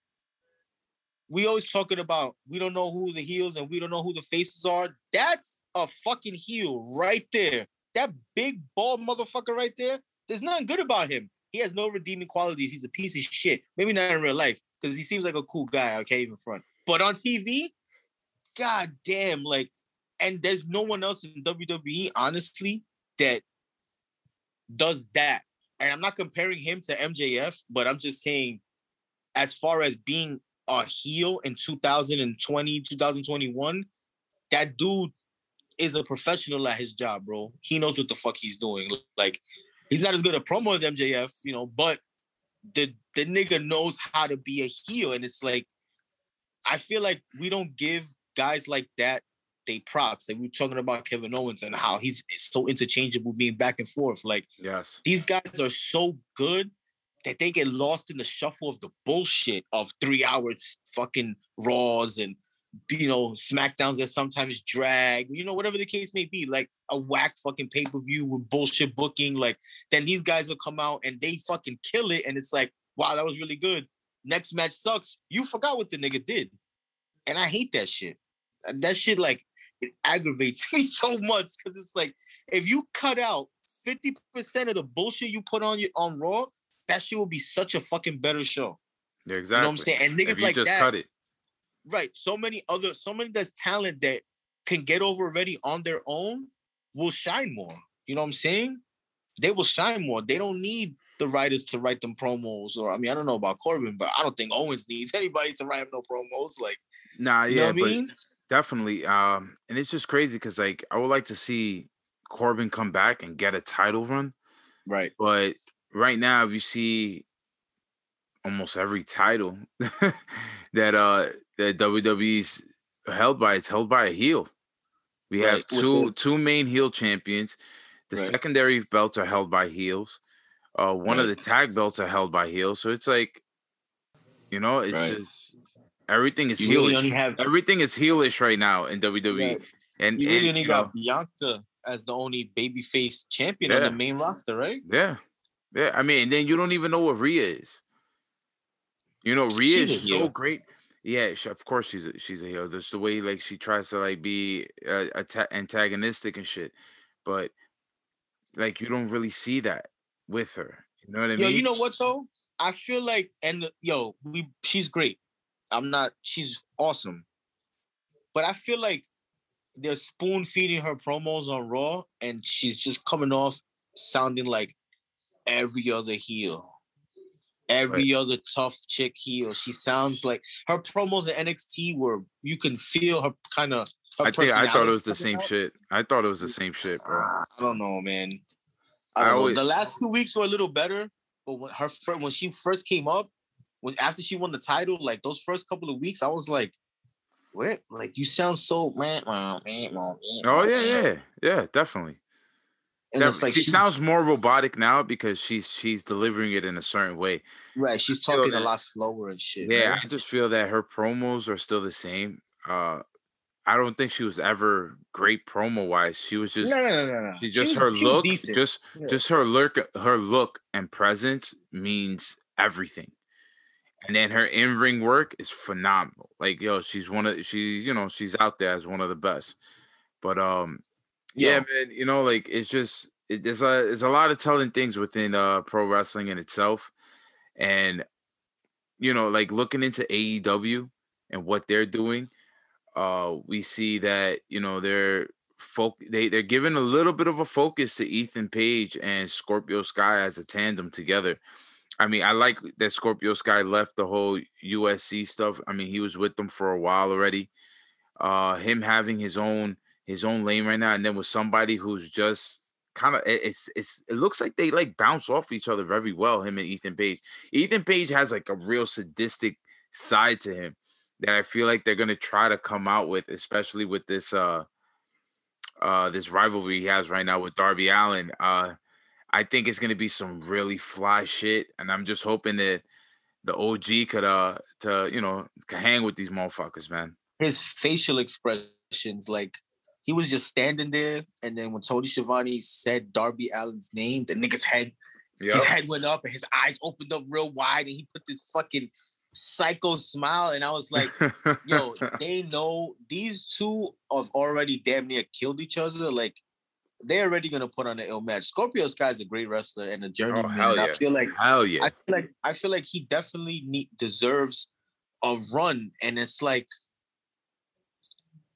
we always talking about we don't know who the heels and we don't know who the faces are. That's a fucking heel right there. That big bald motherfucker right there. There's nothing good about him. He has no redeeming qualities. He's a piece of shit. Maybe not in real life because he seems like a cool guy. I can't even front. But on TV, god damn, like, and there's no one else in WWE, honestly, that does that. And I'm not comparing him to MJF, but I'm just saying, as far as being a heel in 2020, 2021, that dude is a professional at his job, bro. He knows what the fuck he's doing. Like, he's not as good a promo as MJF, you know, but the the nigga knows how to be a heel. And it's like, I feel like we don't give guys like that they props. Like we were talking about Kevin Owens and how he's so interchangeable being back and forth. Like Yes. these guys are so good that they get lost in the shuffle of the bullshit of three hours fucking raws and you know smackdowns that sometimes drag you know whatever the case may be like a whack fucking pay-per-view with bullshit booking like then these guys will come out and they fucking kill it and it's like wow that was really good next match sucks you forgot what the nigga did and i hate that shit that shit like it aggravates me so much because it's like if you cut out 50% of the bullshit you put on your on Raw, that shit will be such a fucking better show. Yeah, You exactly. know what I'm saying? And niggas you like just that, cut it. right? So many other, so many that's talent that can get over already on their own will shine more. You know what I'm saying? They will shine more. They don't need the writers to write them promos, or I mean, I don't know about Corbin, but I don't think Owens needs anybody to write him no promos. Like, Nah, you yeah, know what I mean? Definitely. Um, and it's just crazy because like I would like to see Corbin come back and get a title run, Right. but right now you see almost every title that uh that WWE's held by it's held by a heel. We have Right, with two two main heel champions. The Right. secondary belts are held by heels. Uh, one of the tag belts are held by heels. So it's like, you know, it's Right. just everything is You really heelish. only have Everything is heelish right now in WWE. Right. And, you really and, only you know, Bianca as the only babyface champion on the main roster, right? yeah, yeah. I mean, and then you don't even know what Rhea is. You know, Rhea She's is so great. Yeah, she, of course she's a, she's a heel. Just the way like she tries to like be uh, ata- antagonistic and shit, but like you don't really see that with her. You know what I Yo, mean? you know what though? I feel like, and yo, we she's great. I'm not. She's awesome, but I feel like they're spoon feeding her promos on Raw, and she's just coming off sounding like every other heel, every other tough chick heel. She sounds like her promos at NXT were you can feel her kind of. I think I thought it was the same shit. I thought it was the same shit, bro. I don't know, man. I I don't know. always- The last two weeks were a little better, but when her when she first came up, when after she won the title, like those first couple of weeks, I was like, "Where? Like you sound so man, man, man, man." Oh yeah, yeah, yeah, definitely. And it's like she sounds more robotic now because she's she's delivering it in a certain way. right. She's talking a lot slower and shit. Yeah, right? I just feel that her promos are still the same. Uh I don't think she was ever great promo wise. She was just no, no, no, no, she just was- her look, decent. just Yeah. just her look, her look and presence means everything. And then her in ring work is phenomenal. Like yo, she's one of she you know she's out there as one of the best. But um yeah, Yo. man, you know like it's just it, there's a there's a lot of telling things within uh pro wrestling in itself, and you know like looking into AEW and what they're doing, uh we see that you know they're folk they they're giving a little bit of a focus to Ethan Page and Scorpio Sky as a tandem together. I mean, I like that Scorpio Sky left the whole USC stuff. I mean, he was with them for a while already. Uh, him having his own his own lane right now, and then with somebody who's just kind of it's it's it looks like they like bounce off each other very well. Him and Ethan Page. Ethan Page has like a real sadistic side to him that I feel like they're gonna try to come out with, especially with this uh uh this rivalry he has right now with Darby Allin. Uh I think it's gonna be some really fly shit, and I'm just hoping that the OG could uh to you know could hang with these motherfuckers, man. His facial expressions, like he was just standing there, and then when Tony Schiavone said Darby Allin's name, the nigga's head Yep. his head went up and his eyes opened up real wide, and he put this fucking psycho smile, and I was like. yo, they know these two have already damn near killed each other. Like they're already gonna put on an ill match. Scorpio Sky is a great wrestler and a oh, journeyman. oh hell yeah! I feel like hell yeah! I feel like I feel like he definitely need, deserves a run, and it's like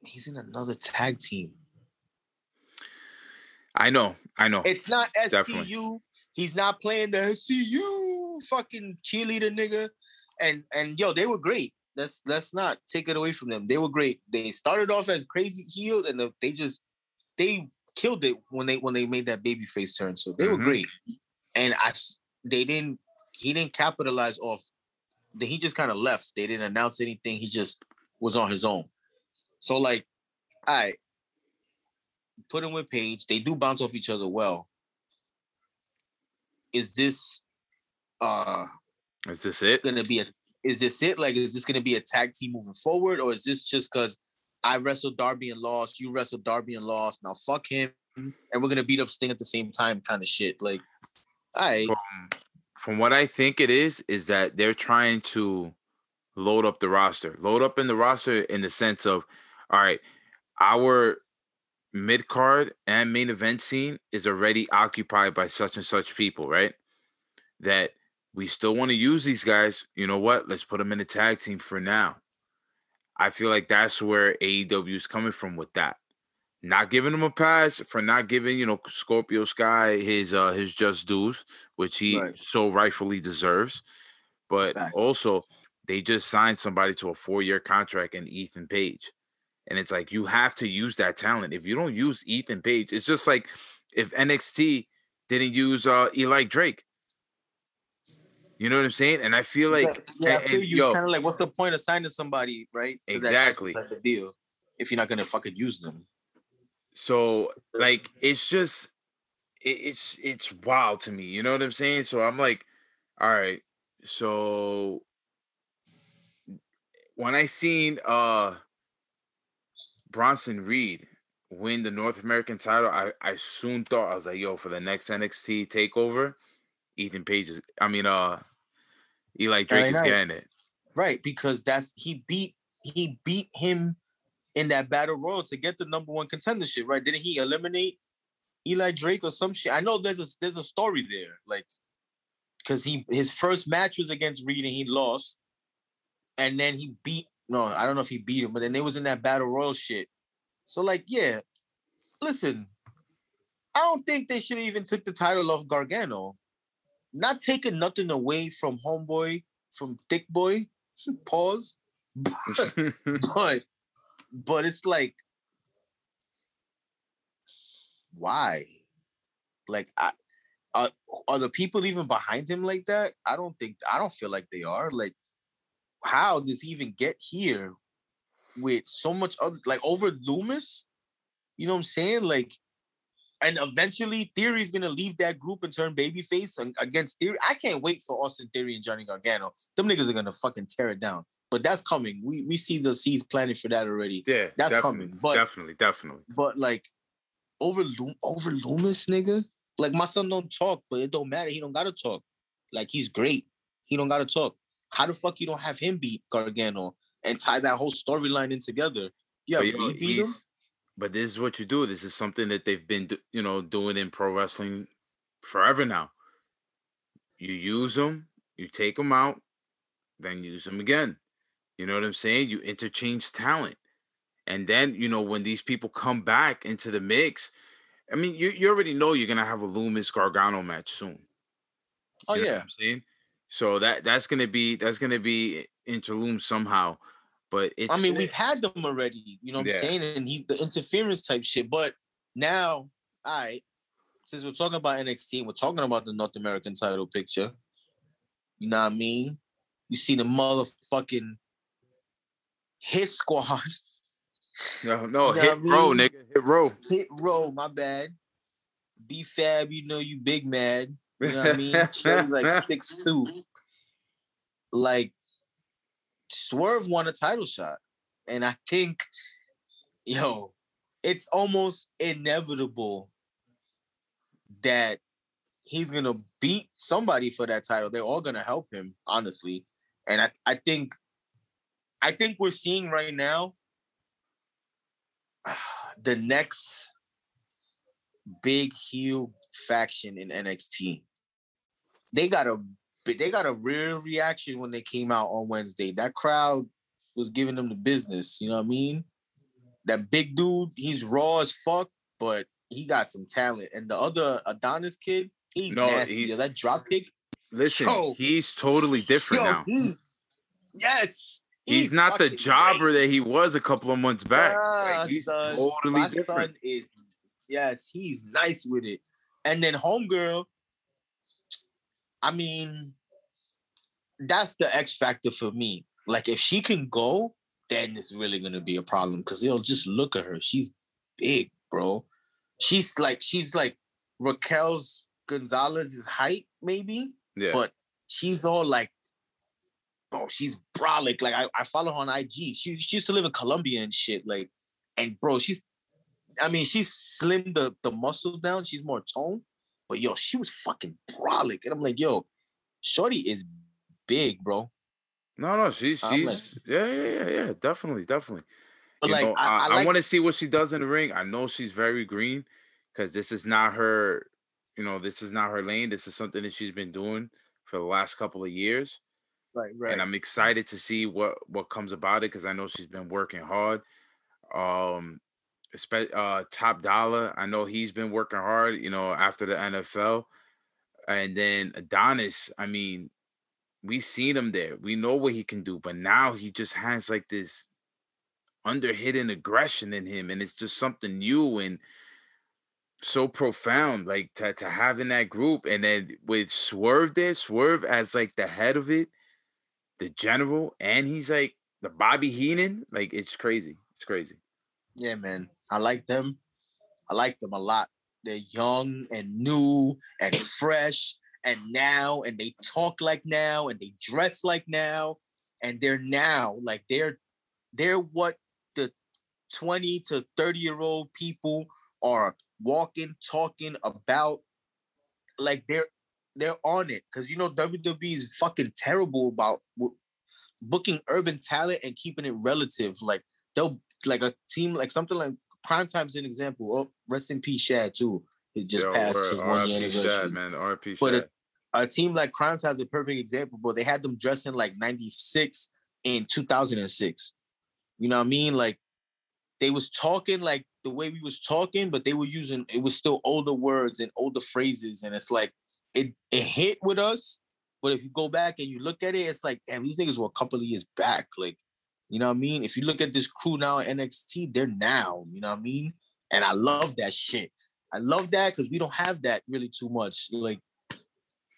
he's in another tag team. I know, I know. It's not SCU. Definitely. He's not playing the SCU fucking cheerleader nigga. And and yo, they were great. Let's let's not take it away from them. They were great. They started off as crazy heels, and the- they just they killed it when they when they made that baby face turn. So they were Mhm. great. And I they didn't he didn't capitalize off. the- He just kind of left. They didn't announce anything. He just was on his own. So like, right, put him with Page. They do bounce off each other well. Is this uh Is this it? gonna be a is this it? Like, is this gonna be a tag team moving forward, or is this just because I wrestled Darby and lost, you wrestled Darby and lost, now fuck him, and we're gonna beat up Sting at the same time, kind of shit? Like, all right, From, from what I think it is, is that they're trying to load up the roster. Load up in the roster in the sense of, all right, our mid card and main event scene is already occupied by such and such people, right? That we still want to use these guys. You know what? Let's put them in a tag team for now. I feel like that's where AEW is coming from with that. Not giving him a pass for not giving, you know, Scorpio Sky his uh his just dues, which he Right. so rightfully deserves. But Facts. also they just signed somebody to a four-year contract in Ethan Page. And it's like you have to use that talent. If you don't use Ethan Page, it's just like if NXT didn't use uh Eli Drake. You know what I'm saying? And I feel like yeah, I and- feel and you. yo, kind of like, what's the point of signing somebody, right? to that type of- Exactly. type of deal if you're not gonna fucking use them. So like it's just it, it's it's wild to me. You know what I'm saying? So I'm like, all right. So when I seen uh Bronson Reed win the North American title, I I soon thought I was like, yo, for the next NXT takeover, Ethan Page is I mean uh Eli Drake is getting it. Right, because that's he beat he beat him in that battle royal to get the number one contendership, right? Didn't he eliminate Eli Drake or some shit? I know there's a there's a story there, like because he his first match was against Reed and he lost, and then he beat no, I don't know if he beat him, but then they was in that battle royal shit. So like, yeah, listen, I don't think they should have even took the title off Gargano. Not taking nothing away from Homeboy, from Thick Boy, pause. But but it's like why? Like I are, are the people even behind him like that? I don't think I don't feel like they are. Like how does he even get here with so much other like over Lumis? You know what I'm saying? Like and eventually Theory's gonna leave that group and turn babyface against Theory. I can't wait for Austin Theory and Johnny Gargano. Them niggas are gonna fucking tear it down. But that's coming. We we see the seeds planted for that already. yeah, That's coming, but- definitely, definitely. But like over Loom over Lumis, nigga. Like my son don't talk, but it don't matter. He don't gotta talk. Like he's great. He don't gotta talk. How the fuck you don't have him beat Gargano and tie that whole storyline in together? Yeah, yo, beat him. But this is what you do. This is something that they've been, you know, doing in pro wrestling forever now. You use them, you take them out, then use them again. You know what I'm saying? You interchange talent, and then you know when these people come back into the mix. I mean, you you already know you're gonna have a Lumis Gargano match soon. Oh You know what yeah. I'm saying. So that that's gonna be that's gonna be interlude somehow. But it's I mean, we've had them already. You know what Yeah. I'm saying? And he the interference type shit. But now, all right, since we're talking about NXT, we're talking about the North American title picture. You know what I mean? You see the motherfucking his squad no no You know hit I row, mean? nigga. Hit row. hit row, my bad. B Fab, you know you big mad. You know what I mean? Shelly like six two. Like Swerve won a title shot. And I think, yo, it's almost inevitable that he's gonna beat somebody for that title. They're all gonna help him, honestly. And I, I think I think we're seeing right now the next big heel faction in NXT. They got a they got a real reaction when they came out on Wednesday. That crowd was giving them the business. You know what I mean? That big dude, he's raw as fuck, but he got some talent. And the other Adonis kid, he's No, nasty. he's- Yo, that drop kick. Listen, Yo. he's totally different yo, now. he- yes. He's, not the jobber great. that he was a couple of months back. Ah, Like, he's son. totally My different. son is yes, he's nice with it. And then homegirl, I mean, that's the X factor for me. Like if she can go, then it's really gonna be a problem because they'll just look at her. She's big, bro. She's like she's like Raquel's Gonzalez's height, maybe, Yeah. but she's all like, oh, she's brolic. Like I, I follow her on IG. She she used to live in Colombia and shit. Like, and bro, she's I mean, she's slimmed the the muscle down. She's more toned, but yo, she was fucking brolic. And I'm like, yo, Shorty is big, bro. no, no, she's like- she's yeah, yeah, yeah, yeah, definitely, definitely. But You like, know, I, I, I, like, want to see what she does in the ring. I know she's very green because this is not her, you know, this is not her lane. This is something that she's been doing for the last couple of years. right, right. and I'm excited to see what what comes about it because I know she's been working hard. Um, uh, Top Dollar, I know he's been working hard. You know, after the NFL, and then Adonis. I mean, we seen him there. We know what he can do, but now he just has like this under hidden aggression in him, and it's just something new and so profound. Like to to have in that group, and then with Swerve there, Swerve as like the head of it the general, and he's like the Bobby Heenan. Like it's crazy. It's crazy. Yeah, man. I like them. I like them a lot. They're young and new and fresh and now and they talk like now and they dress like now and they're now like they're they're what the 20 to 30 year old people are walking talking about like they're they're on it because you know WWE is fucking terrible about booking urban talent and keeping it relative like they'll like a team like something like Crime Time's an example. Oh, rest in peace, Shad too. It just Yo, passed his one year anniversary. Shad, man. RP But it- A team like Crime Time's a perfect example, but they had them dressing like 96 in 2006. You know what I mean? Like they was talking like the way we was talking, but they were using it was still older words and older phrases. And it's like it it hit with us. But if you go back and you look at it, it's like, damn, these niggas were a couple of years back. Like, you know what I mean? If you look at this crew now at NXT, they're now, you know what I mean? And I love that shit. I love that because we don't have that really too much. Like, you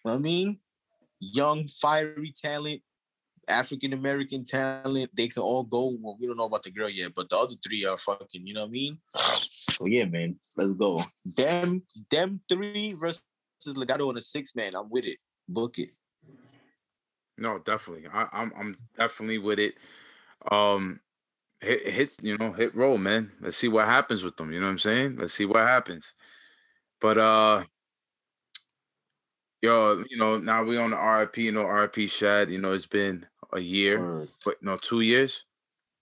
know I mean? Young, fiery talent, African American talent, they can all go. Well, we don't know about the girl yet, but the other three are fucking, you know what I mean? So yeah, man, let's go. Them, them three versus Legado and a six man. I'm with it. Book it. No, definitely. I, I'm I'm definitely with it. Um, hit hits you know Hit Row, man. Let's see what happens with them. You know what I'm saying? Let's see what happens. But uh, yo, you know now we on the RIP. You know RIP Shad. You know it's been a year, Word. but no two years,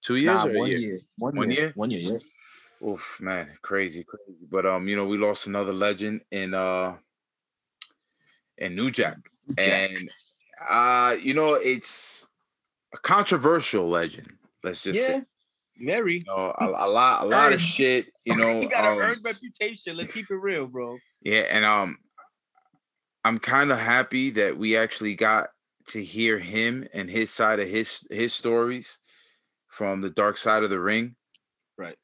two years Nah, one year? year. One, One year. year? One year, yeah. Oof, man, crazy, crazy. But um, you know, we lost another legend in uh in New Jack. And uh, you know, it's a controversial legend. Let's just yeah. say. Mary. You know, a, a lot, a lot of shit. You know, you got an um, earned reputation. Let's keep it real, bro. yeah, and um, I'm kind of happy that we actually got to hear him and his side of his his stories from the dark side of the ring. Right.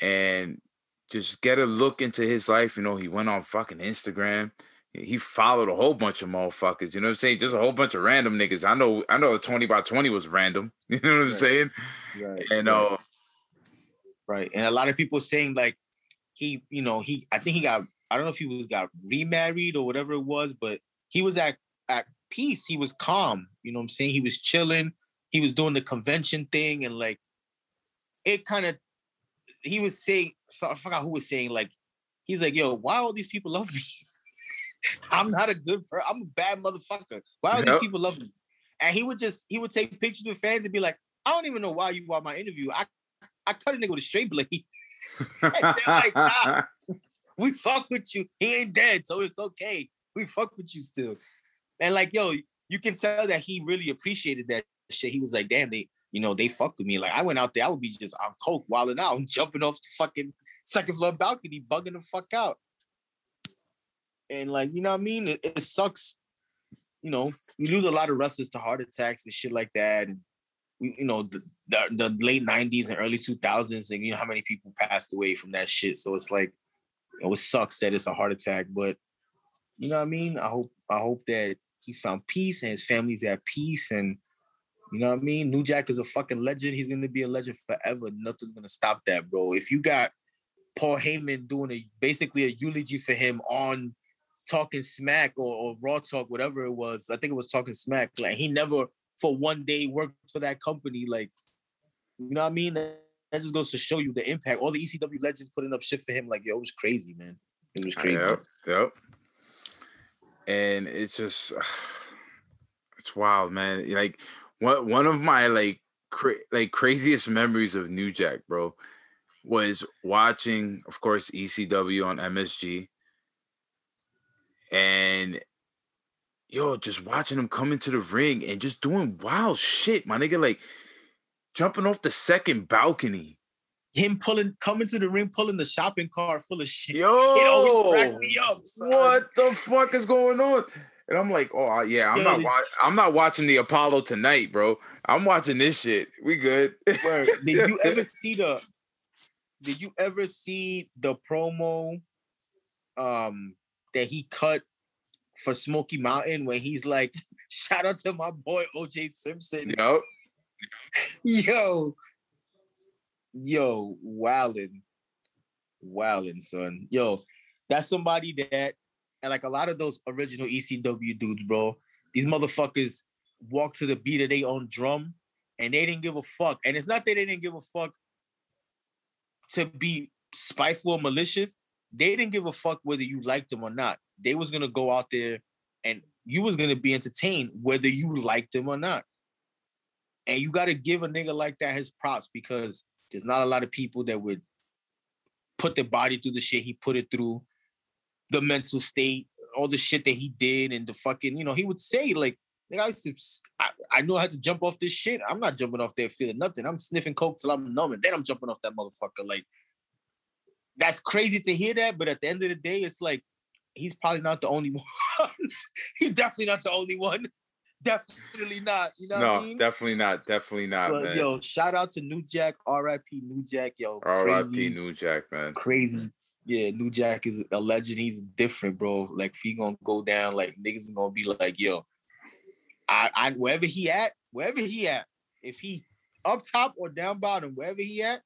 And just get a look into his life. You know, he went on fucking Instagram. He followed a whole bunch of motherfuckers. You know what I'm saying? Just a whole bunch of random niggas. I know. I know. The 20 by 20 was random. You know what I'm Right. saying? Right. And uh, Right. And a lot of people saying like he, you know, he I think he got I don't know if he was got remarried or whatever it was, but he was at at peace. He was calm. You know what I'm saying? He was chilling. He was doing the convention thing and like it kind of he was saying so I forgot who was saying like he's like, yo, why all these people love me? I'm not a good person. I'm a bad motherfucker. Why all Yep. these people love me? And he would just he would take pictures with fans and be like, I don't even know why you want my interview. I I cut a nigga with a straight blade. like, nah. we fuck with you. He ain't dead, so it's okay. We fuck with you still. And like, yo, you can tell that he really appreciated that shit. He was like, damn, they, you know, they fucked with me. Like, I went out there, I would be just on coke, wilding out, jumping off the fucking second floor balcony, bugging the fuck out. And like, you know what I mean? It, it sucks. You know, we lose a lot of wrestlers to heart attacks and shit like that. And we, you know, the, the the late '90s and early 2000s, and you know how many people passed away from that shit. So it's like, you know, it sucks that it's a heart attack, but you know what I mean. I hope I hope that he found peace and his family's at peace, and you know what I mean. New Jack is a fucking legend. He's gonna be a legend forever. Nothing's gonna stop that, bro. If you got Paul Heyman doing a basically a eulogy for him on talking smack or, or raw talk, whatever it was. I think it was talking smack. Like he never for one day worked for that company. Like, you know what I mean? That, just goes to show you the impact. All the ECW legends putting up shit for him. Like, yo, it was crazy, man. It was crazy. Yep, yep. And it's just it's wild, man. Like one one of my like cra- like craziest memories of New Jack, bro, was watching, of course, ECW on MSG. And yo, just watching him come into the ring and just doing wild shit, my nigga, like jumping off the second balcony. Him pulling, coming to the ring, pulling the shopping cart full of shit. Yo, It always cracked me up. son. what the fuck is going on? And I'm like, oh yeah, I'm Yo, not. Wa- I'm not watching the Apollo tonight, bro. I'm watching this shit. We good. Word. Did you ever see the? Did you ever see the promo? Um, that he cut for Smoky Mountain when he's like, "Shout out to my boy OJ Simpson." Yup. Yo, yo, wildin', wildin', son. Yo, that's somebody that, and like a lot of those original ECW dudes, bro. These motherfuckers walk to the beat of their own drum, and they didn't give a fuck. And it's not that they didn't give a fuck to be spiteful or malicious. They didn't give a fuck whether you liked them or not. They was gonna go out there, and you was gonna be entertained whether you liked them or not. And you got to give a nigga like that his props because there's not a lot of people that would put their body through the shit he put it through, the mental state, all the shit that he did, and the fucking, you know, he would say, like, nigga, I used to, I, I knew I had to jump off this shit. I'm not jumping off there feeling nothing. I'm sniffing coke till I'm numb, and then I'm jumping off that motherfucker. Like, that's crazy to hear that, but at the end of the day, it's like, he's probably not the only one. he's definitely not the only one. Definitely not. You know no, what I mean? definitely not. Definitely not, But, man. yo, shout out to New Jack, R.I.P. New Jack, yo, R.I.P. New Jack, man. crazy. Yeah, New Jack is a legend. He's different, bro. Like, if he gonna go down, like niggas is gonna be like, yo, I, I, wherever he at, wherever he at, if he up top or down bottom, wherever he at,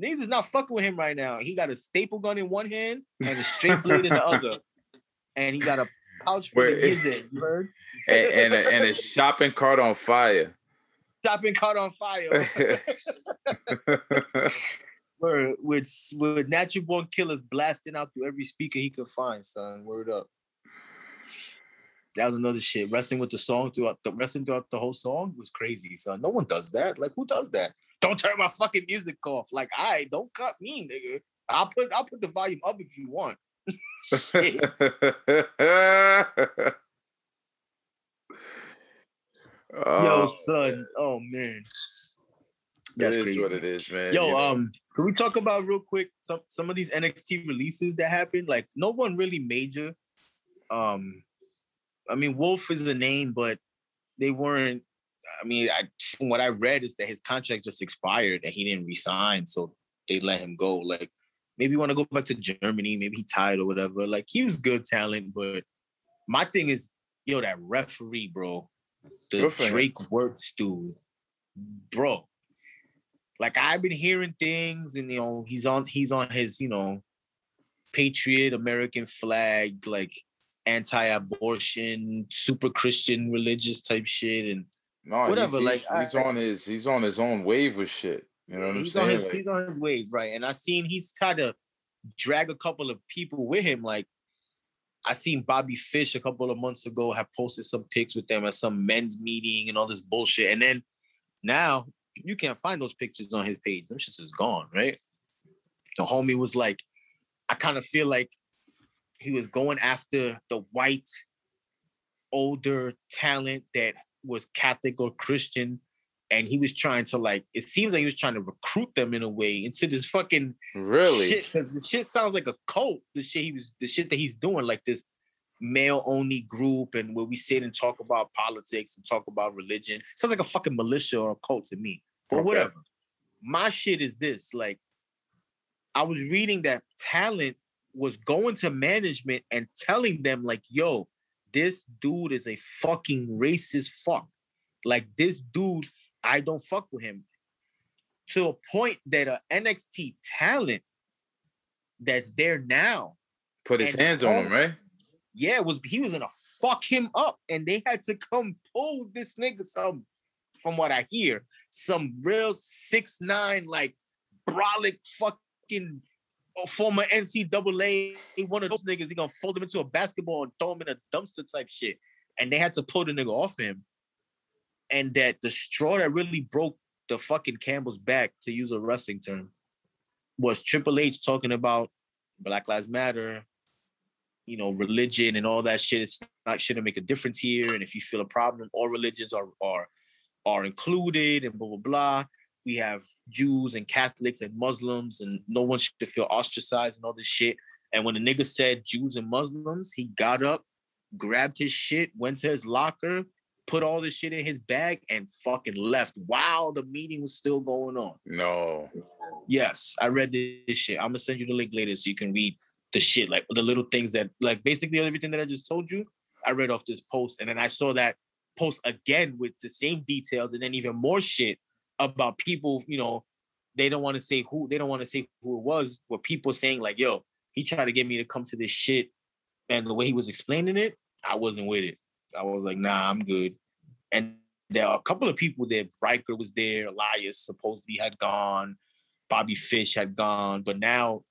niggas is not fucking with him right now. He got a staple gun in one hand and a straight blade in the other, and he got a pouch for of Wait. his in. You heard? and and a, and a shopping cart on fire. Shopping cart on fire. Word, with with natural born killers blasting out through every speaker he could find, son. Word up. That was another shit. Wrestling with the song throughout the wrestling throughout the whole song was crazy, son. No one does that. Like, who does that? Don't turn my fucking music off. Like, I don't cut me, nigga. I'll put I'll put the volume up if you want. Shit. Yo, oh, son. Oh man. That's crazy. what it is, man. Yo, you know? um, can we talk about real quick some some of these NXT releases that happened? Like, no one really major. Um, I mean, Wolfe is a name, but they weren't. I mean, I, from what I read is that his contract just expired and he didn't resign, so they let him go. Like maybe you want to go back to Germany, maybe he tired or whatever. Like he was good talent, but my thing is, yo, that referee, bro, the him. Drake Wuertz dude, bro. Like I've been hearing things, and you know, he's on he's on his, you know, patriot American flag, like anti-abortion, super Christian religious type shit. And No, Whatever, He's, like, he's, I- on his he's on his own wave with shit. You know what I'm he's on his Like, he's on his wave, right? And I seen he's tried to drag a couple of people with him. Like I seen Bobby Fish a couple of months ago have posted some pics with them at some men's meeting and all this bullshit. And then now you can't find those pictures on his page. Them shits is gone, right? The homie was like, I kind of feel like he was going after the white, older talent that was Catholic or Christian and he was trying to like it seems like he was trying to recruit them in a way into this fucking really? shit because the shit sounds like a cult the shit he was the shit that he's doing like this male only group and where we sit and talk about politics and talk about religion sounds like a fucking militia or a cult to me but Okay. whatever my shit is this like i was reading that talent was going to management and telling them like yo this dude is a fucking racist fuck like this dude I don't fuck with him to a point that a NXT talent that's there now, Put his and hands on him, right? yeah, was he was gonna fuck him up, and they had to come pull this nigga some, from what I hear, some real six nine like brolic fucking former NCAA one of those niggas. He gonna fold him into a basketball and throw him in a dumpster type shit, and they had to pull the nigga off him. And that the straw that really broke the fucking Campbell's back, to use a wrestling term, was Triple H talking about Black Lives Matter, you know, religion and all that shit. It's not shouldn't make a difference here. And if you feel a problem, all religions are are are included and blah blah blah. We have Jews and Catholics and Muslims, and no one should feel ostracized and all this shit. And when the nigga said Jews and Muslims, he got up, grabbed his shit, went to his locker, put all this shit in his bag, and fucking left while the meeting was still going on. No. Yes, I read this shit. I'm gonna send you the link later so you can read the shit, like the little things that, like basically everything that I just told you. I read off this post, and then I saw that post again with the same details, and then even more shit about people. You know, they don't want to say who they don't want to say who it was, but people saying like, "Yo, he tried to get me to come to this shit," and the way he was explaining it, I wasn't with it. I was like, "Nah, I'm good." And there are a couple of people there. Ryker was there. Elias supposedly had gone. Bobby Fish had gone, but now,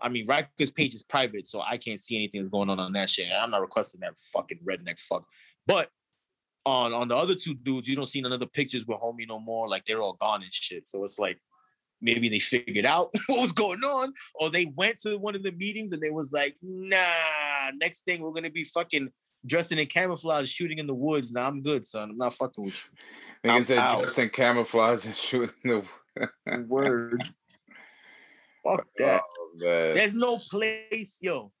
I mean, Ryker's page is private, so I can't see anything that's going on on that shit. I'm not requesting that fucking redneck fuck. But on on the other two dudes, you don't see none of the pictures with homie no more. Like they're all gone and shit. So it's like maybe they figured out what was going on, or they went to one of the meetings and they was like, nah, next thing we're gonna be fucking dressing in camouflage, shooting in the woods. Nah, I'm good, son. I'm not fucking with Nigga I'm said out. dressed in camouflage and shooting the you. Word. Fuck that. Oh. There's no place, yo.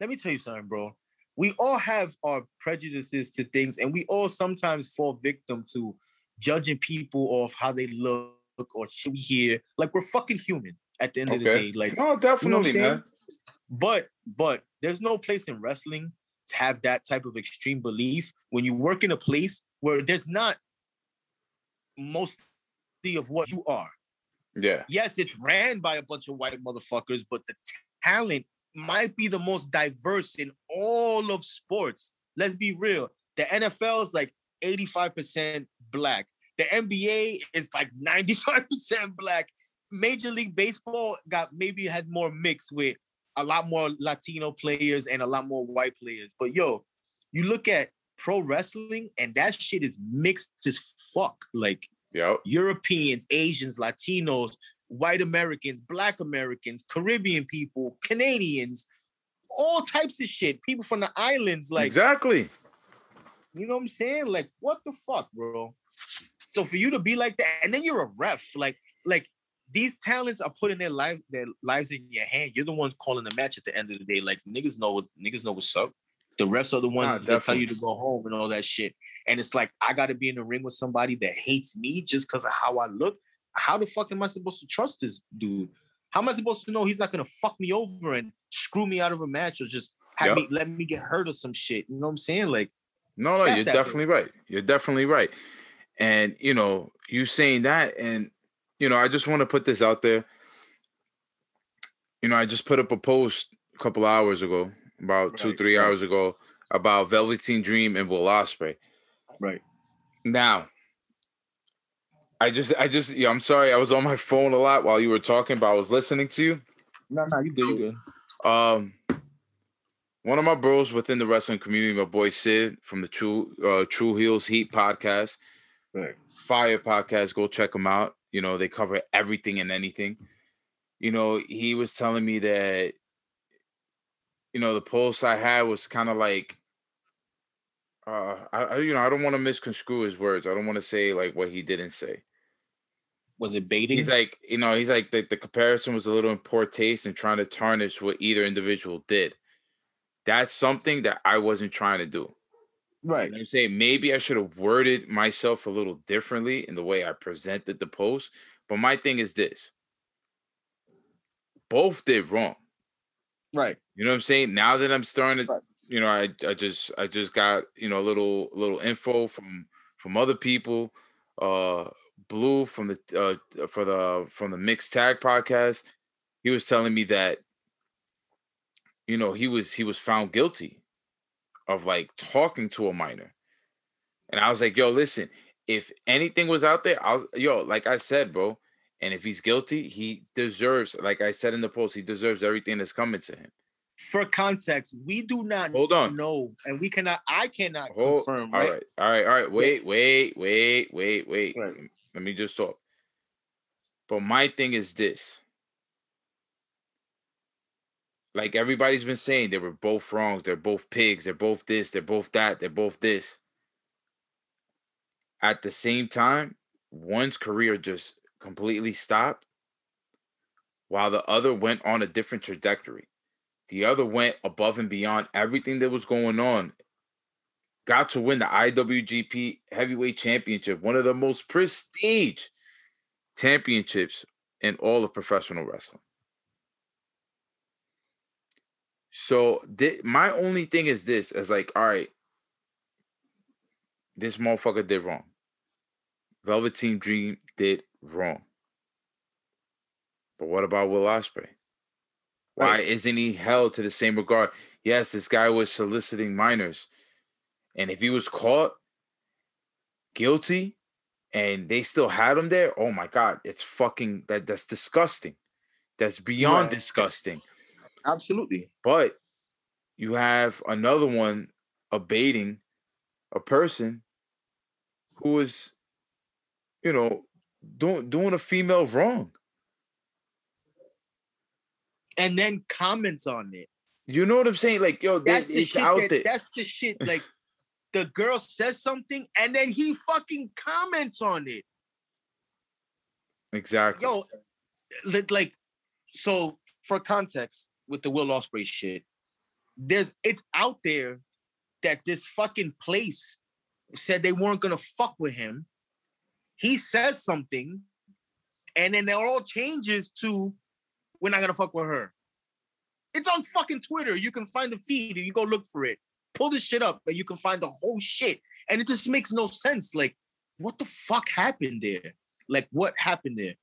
Let me tell you something, bro. We all have our prejudices to things, and we all sometimes fall victim to judging people off how they look or shit we hear. Like we're fucking human at the end of the day. Like, No, definitely, saying? man. but but there's no place in wrestling to have that type of extreme belief when you work in a place where there's not mostly of what you are Yeah. yes, it's ran by a bunch of white motherfuckers, but the talent might be the most diverse in all of sports. Let's be real. The NFL is like 85% black. The NBA is like 95% black. Major League Baseball got maybe has more mixed with a lot more Latino players and a lot more white players. But yo, you look at pro wrestling and that shit is mixed as fuck. Like Yep. Europeans, Asians, Latinos, white Americans, black Americans, Caribbean people, Canadians, all types of shit. People from the islands, like exactly. you know what I'm saying? Like, what the fuck, bro? So for you to be like that, and then you're a ref, like, like these talents are putting their life, their lives in your hand. You're the ones calling the match at the end of the day. Like niggas know what niggas know what's up. The refs are the ones Nah, that tell you to go home and all that shit. And it's like I gotta be in the ring with somebody that hates me just because of how I look. How the fuck am I supposed to trust this dude? How am I supposed to know he's not gonna fuck me over and screw me out of a match or just have Yup. me let me get hurt or some shit? You know what I'm saying? Like, No, no, you're definitely right. You're definitely right. And you know, you saying that, and you know, I just want to put this out there. You know, I just put up a post a couple hours ago, about two, three hours ago, about Velveteen Dream and Will Ospreay. right. Now, I just, I just, yeah, I'm sorry, I was on my phone a lot while you were talking, but I was listening to you. No, no, you good, you good. Um, one of my bros within the wrestling community, my boy Sid from the True uh, True Heels Heat podcast, Right. Fire podcast. Go check them out. You know they cover everything and anything. You know he was telling me that. You know the post I had was kind of like. Uh, I, you know I don't want to misconstrue his words. I don't want to say like what he didn't say. Was it baiting? He's like, you know, he's like the, the comparison was a little in poor taste and trying to tarnish what either individual did. That's something that I wasn't trying to do. right. You know I'm saying? Maybe I should have worded myself a little differently in the way I presented the post. But my thing is this both did wrong. Right. You know what I'm saying? Now that I'm starting to, Right. You know, I I just I just got, you know, a little little info from from other people. Uh Blue from the uh for the from the Mixed Tag podcast, he was telling me that you know, he was he was found guilty of like talking to a minor. And I was like, yo, listen, if anything was out there, I'll yo, like I said, bro, and if he's guilty, he deserves, like I said in the post, he deserves everything that's coming to him. For context, we do not Hold on. know, and we cannot. I cannot Hold, confirm. all Right. right, all right, all right. Wait, wait, wait, wait, wait. Right. Let me just talk. But my thing is this. Like everybody's been saying, they were both wrongs. They're both pigs. They're both this. They're both that. They're both this. At the same time, one's career just completely stopped, while the other went on a different trajectory. The other went above and beyond everything that was going on got to win the IWGP Heavyweight Championship, one of the most prestige championships in all of professional wrestling. So thi- my only thing is this: is like, all right, this motherfucker did wrong. Velveteen Dream did wrong. But what about Will Ospreay? Why isn't he held to the same regard? Yes, this guy was soliciting minors. And if he was caught guilty and they still had him there, oh my god, it's fucking that that's disgusting. That's beyond Right. disgusting. Absolutely. But you have another one abating a person who was, you know, doing doing a female wrong. And then comments on it. You know what I'm saying? Like, yo, That's this, the it's shit. out That, there. that's the shit. Like the girl says something, and then he fucking comments on it. Exactly. Yo, like, so for context with the Will Ospreay shit, there's it's out there that this fucking place said they weren't gonna fuck with him. He says something, and then it all changes to we're not gonna fuck with her. It's on fucking Twitter. You can find the feed and you go look for it. Pull this shit up and you can find the whole shit. And it just makes no sense. Like, what the fuck happened there? Like, what happened there?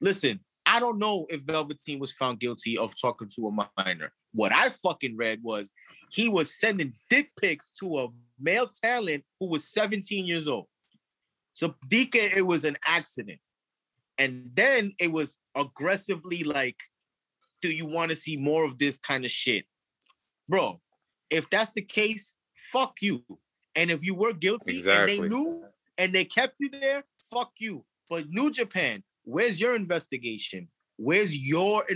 Listen, I don't know if Velveteen was found guilty of talking to a minor. What I fucking read was he was sending dick pics to a male talent who was 17 years old. So Dika, it was an accident. And then it was aggressively like, do you want to see more of this kind of shit? Bro, if that's the case, fuck you. And if you were guilty and they knew and they kept you there, fuck you. But New Japan, where's your investigation? Where's your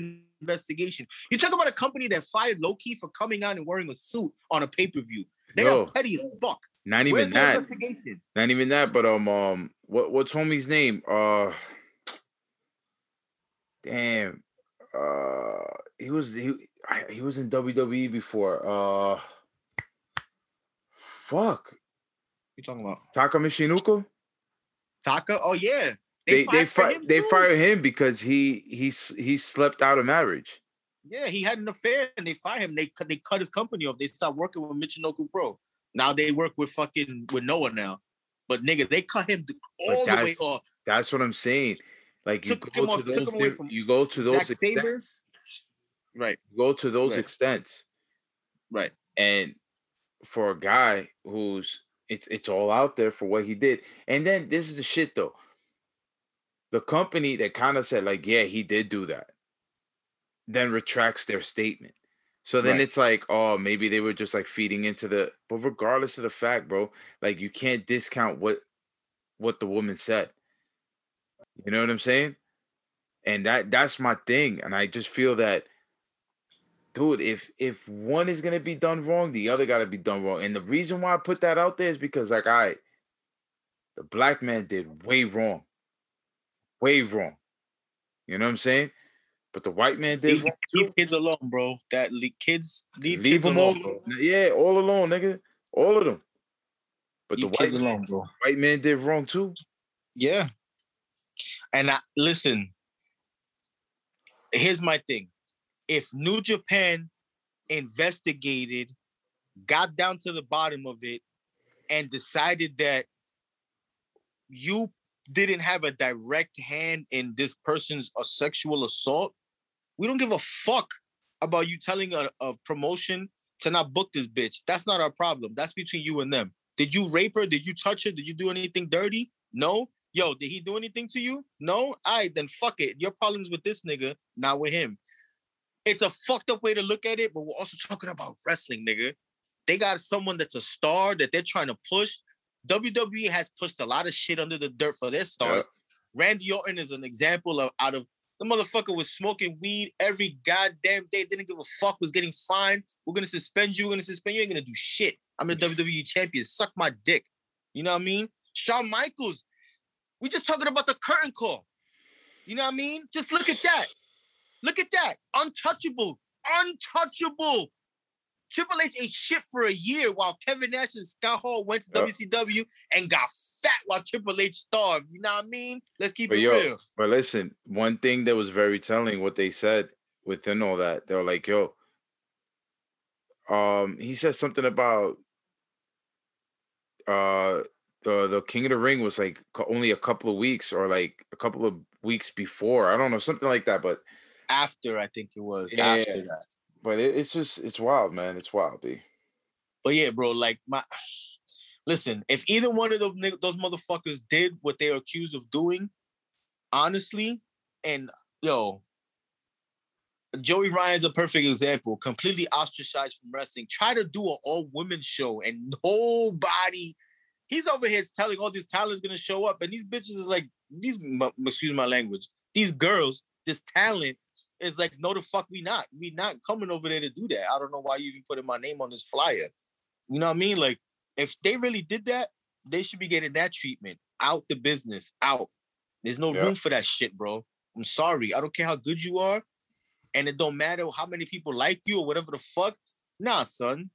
investigation? You talk about a company that fired Loki for coming out and wearing a suit on a pay-per-view. They Yo, are petty as fuck. not even the that. investigation? Not even that, but um, um, what what's homie's name? Uh, damn, uh, he was he he was in WWE before. Uh, fuck You talking about Taka Michinoku? Taka? Oh yeah, They they fired for fi- him, they fired him because he he he slept out of marriage. Yeah, he had an affair and they fired him. They cut they cut his company off. They stopped working with Michinoku Pro. Now they work with fucking with Noah now. But nigga, they cut him all the way off. That's what I'm saying. Like you Took go to off- those him away diff- from you go to those extents. Right, go to those Right. extents. right. and for a guy who's it's it's all out there for what he did and then this is the shit though the company that kind of said like yeah he did do that then retracts their statement so then Right. it's like oh maybe they were just like feeding into the but regardless of the fact bro like you can't discount what what the woman said you know what i'm saying and that that's my thing and i just feel that dude, if if one is gonna be done wrong, the other gotta be done wrong. And the reason why I put that out there is because, like, I, the black man did way wrong, way wrong. You know what I'm saying? But the white man did Leave, wrong too. leave kids alone, bro. That le- kids leave, Leave kids them alone, all, yeah, all alone, nigga, all of them. But Leave the white man, alone, bro. white man did wrong too. Yeah. And I listen. Here's my thing. If New Japan investigated, got down to the bottom of it, and decided that you didn't have a direct hand in this person's uh, sexual assault, we don't give a fuck about you telling a, a promotion to not book this bitch. That's not our problem. That's between you and them. Did you rape her? Did you touch her? Did you do anything dirty? No. Yo, did he do anything to you? No. All right, then fuck it. Your problem's with this nigga, not with him. It's a fucked up way to look at it, but we're also talking about wrestling, nigga. They got someone that's a star that they're trying to push. WWE has pushed a lot of shit under the dirt for their stars. Randy Orton is an example of out of the motherfucker was smoking weed every goddamn day. Didn't give a fuck. Was getting fined. We're gonna suspend you. We're gonna suspend you. Ain't gonna do shit. I'm the WWE champion. Suck my dick. You know what I mean? Shawn Michaels. We just talking about the curtain call. You know what I mean? Just look at that. Look at that. Untouchable. Untouchable. Triple H ate shit for a year while Kevin Nash and Scott Hall went to Yeah. WCW and got fat while Triple H starved. You know what I mean? Let's keep But it yo, real. But listen, one thing that was very telling what they said within all that, they were like, yo, um, he said something about uh the the King of the Ring was like only a couple of weeks or like a couple of weeks before. I don't know, something like that. But After I think it was Yeah. after that. but it, it's just it's wild, man. It's wild, B. But yeah, bro, like my listen, if either one of those those motherfuckers did what they're accused of doing, honestly, and yo, Joey Ryan's a perfect example. Completely ostracized from wrestling. Try to do an all women show and nobody. He's over here telling all these talent's gonna show up, and these bitches is like these. m- Excuse my language. These girls, this talent is like, no, the fuck, we not. We not coming over there to do that. I don't know why you even putting my name on this flyer. You know what I mean? Like, if they really did that, they should be getting that treatment. Out the business. Out. There's no Yeah. room for that shit, bro. I'm sorry. I don't care how good you are. And it don't matter how many people like you or whatever the fuck. Nah, son.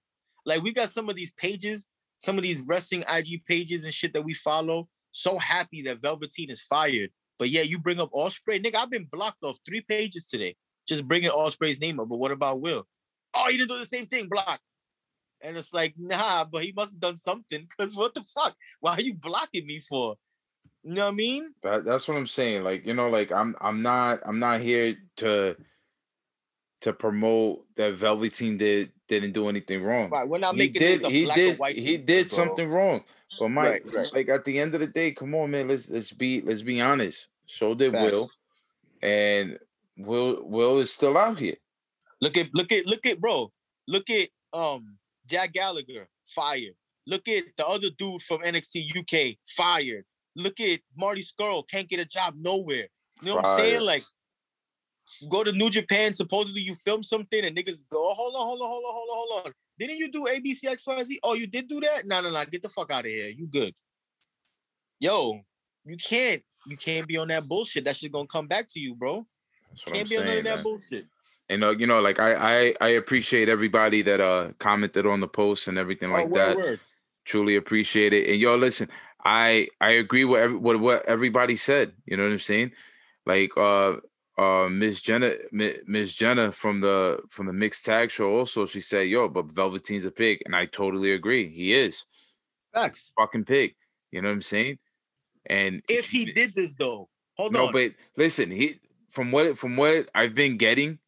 Like we got some of these pages, some of these wrestling IG pages and shit that we follow. So happy that Velveteen is fired. But yeah, you bring up Ospreay. Nigga, I've been blocked off three pages today. Just bringing Ospreay's name up. But what about Will? Oh, you didn't do the same thing, block. And it's like, nah, but he must have done something. Cause what the fuck? Why are you blocking me for? You know what I mean? That that's what I'm saying. Like, you know, like I'm I'm not I'm not here to to promote that Velveteen did didn't do anything wrong. Right. We're not he making did this a he black did or white he did something wrong. But Mike, Right, right. like at the end of the day, come on, man. Let's let's be let's be honest. So did Will, and Will Will is still out here. Look at look at look at bro. Look at um Jack Gallagher fired. Look at the other dude from NXT UK fired. Look at Marty Scurll can't get a job nowhere. You know what I'm saying? Fired. Like go to New Japan. Supposedly you film something and niggas go, oh, hold on, hold on, hold on, hold on, hold on. Didn't you do ABC XYZ? Oh, you did do that? No, no, no. Get the fuck out of here. You good. Yo, you can't you can't be on that bullshit. That shit gonna come back to you, bro. That's what Can't I'm be on none saying. of that man. bullshit. And uh, you know, like I I I appreciate everybody that uh commented on the post and everything like oh, word, that. word. Truly appreciate it. And yo, listen, I I agree with every, what what everybody said. You know what I'm saying? Like uh uh Miss Jenna Miss Jenna from the from the mixed tag show also she said, "Yo, but Velveteen's a pig." And I totally agree. He is. Facts. Fucking pig. You know what I'm saying? And If he did this though, hold no, on. No, but listen, he from what from what I've been getting,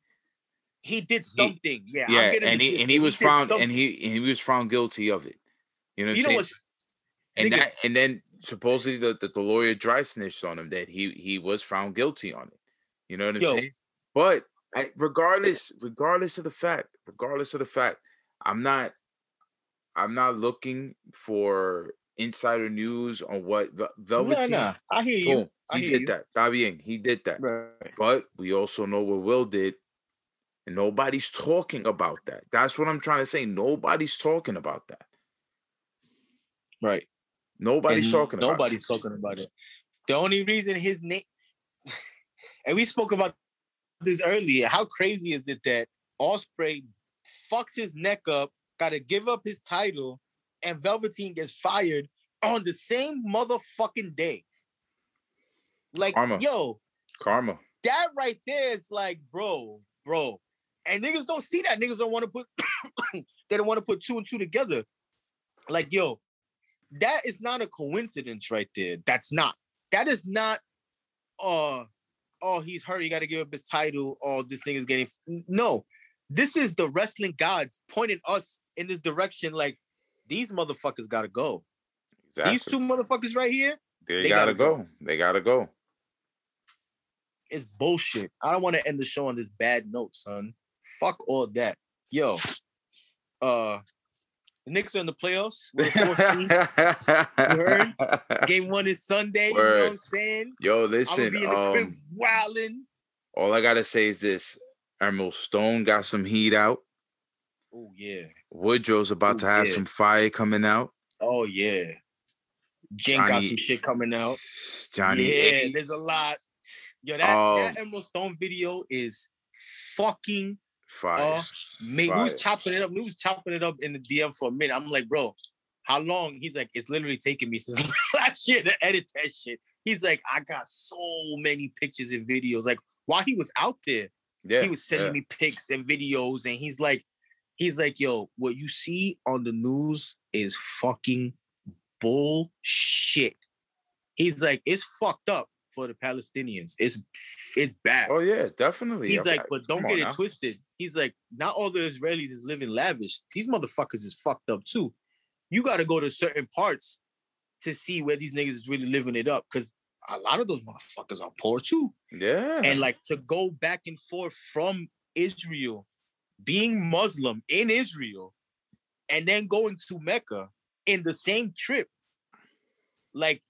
he did something. yeah. I'm yeah, getting and he and he was found something. and he and he was found guilty of it. You know what You I'm know saying? what's and nigga- that and then supposedly the, the, the lawyer dry snitched on him that he he was found guilty on it. You know what I'm Yo. saying? But I, regardless, regardless of the fact, regardless of the fact, I'm not I'm not looking for insider news on what Vel- Nah, nah. I hear you. Boom, I he hear did you. that. Bien, he did that. Right. But we also know what Will did. And nobody's talking about that. That's what I'm trying to say. Nobody's talking about that. Right. Nobody's And talking about Nobody's talking about it. The only reason his name, and we spoke about this earlier. How crazy is it that Ospreay fucks his neck up, got to give up his title, and Velveteen gets fired on the same motherfucking day? Like, Karma. yo, Karma. that right there is like, bro, bro. And niggas don't see that. Niggas don't want to put they don't want to put two and two together. Like, yo, that is not a coincidence right there. That's not. That is not uh oh, he's hurt, he gotta give up his title, oh, this thing is getting no. This is the wrestling gods pointing us in this direction, like these motherfuckers gotta go. Exactly. These two motherfuckers right here, they, they gotta, gotta go. go. They gotta go. It's bullshit. I don't want to end the show on this bad note, son. Fuck all that. Yo, uh, the Knicks are in the playoffs. Seed. Game one is Sunday. You know what I'm saying? Yo, listen. be in the Um, wilding. all I gotta say is this: Emerald Stone got some heat out. Oh yeah. Woodrow's about Ooh, to have yeah. some fire coming out. Oh yeah. Jen got some shit coming out. Johnny, yeah, there's a lot. Yo, that, Um, that Emerald Stone video is fucking Uh, fire. Mate, we was chopping it up. We was chopping it up in the DM for a minute. I'm like, bro, how long? He's like, it's literally taking me since last year to edit that shit. He's like, I got so many pictures and videos. Like while he was out there, yeah, he was sending yeah. me pics and videos, and he's like, he's like, yo, what you see on the news is fucking bullshit. He's like, it's fucked up for the Palestinians. It's it's bad. Oh yeah, definitely. He's Okay, like, but don't come get it now. twisted. He's like, not all the Israelis is living lavish. These motherfuckers is fucked up too. You got to go to certain parts to see where these niggas is really living it up, because a lot of those motherfuckers are poor too. Yeah, And like to go back and forth from Israel, being Muslim in Israel, and then going to Mecca in the same trip. Like,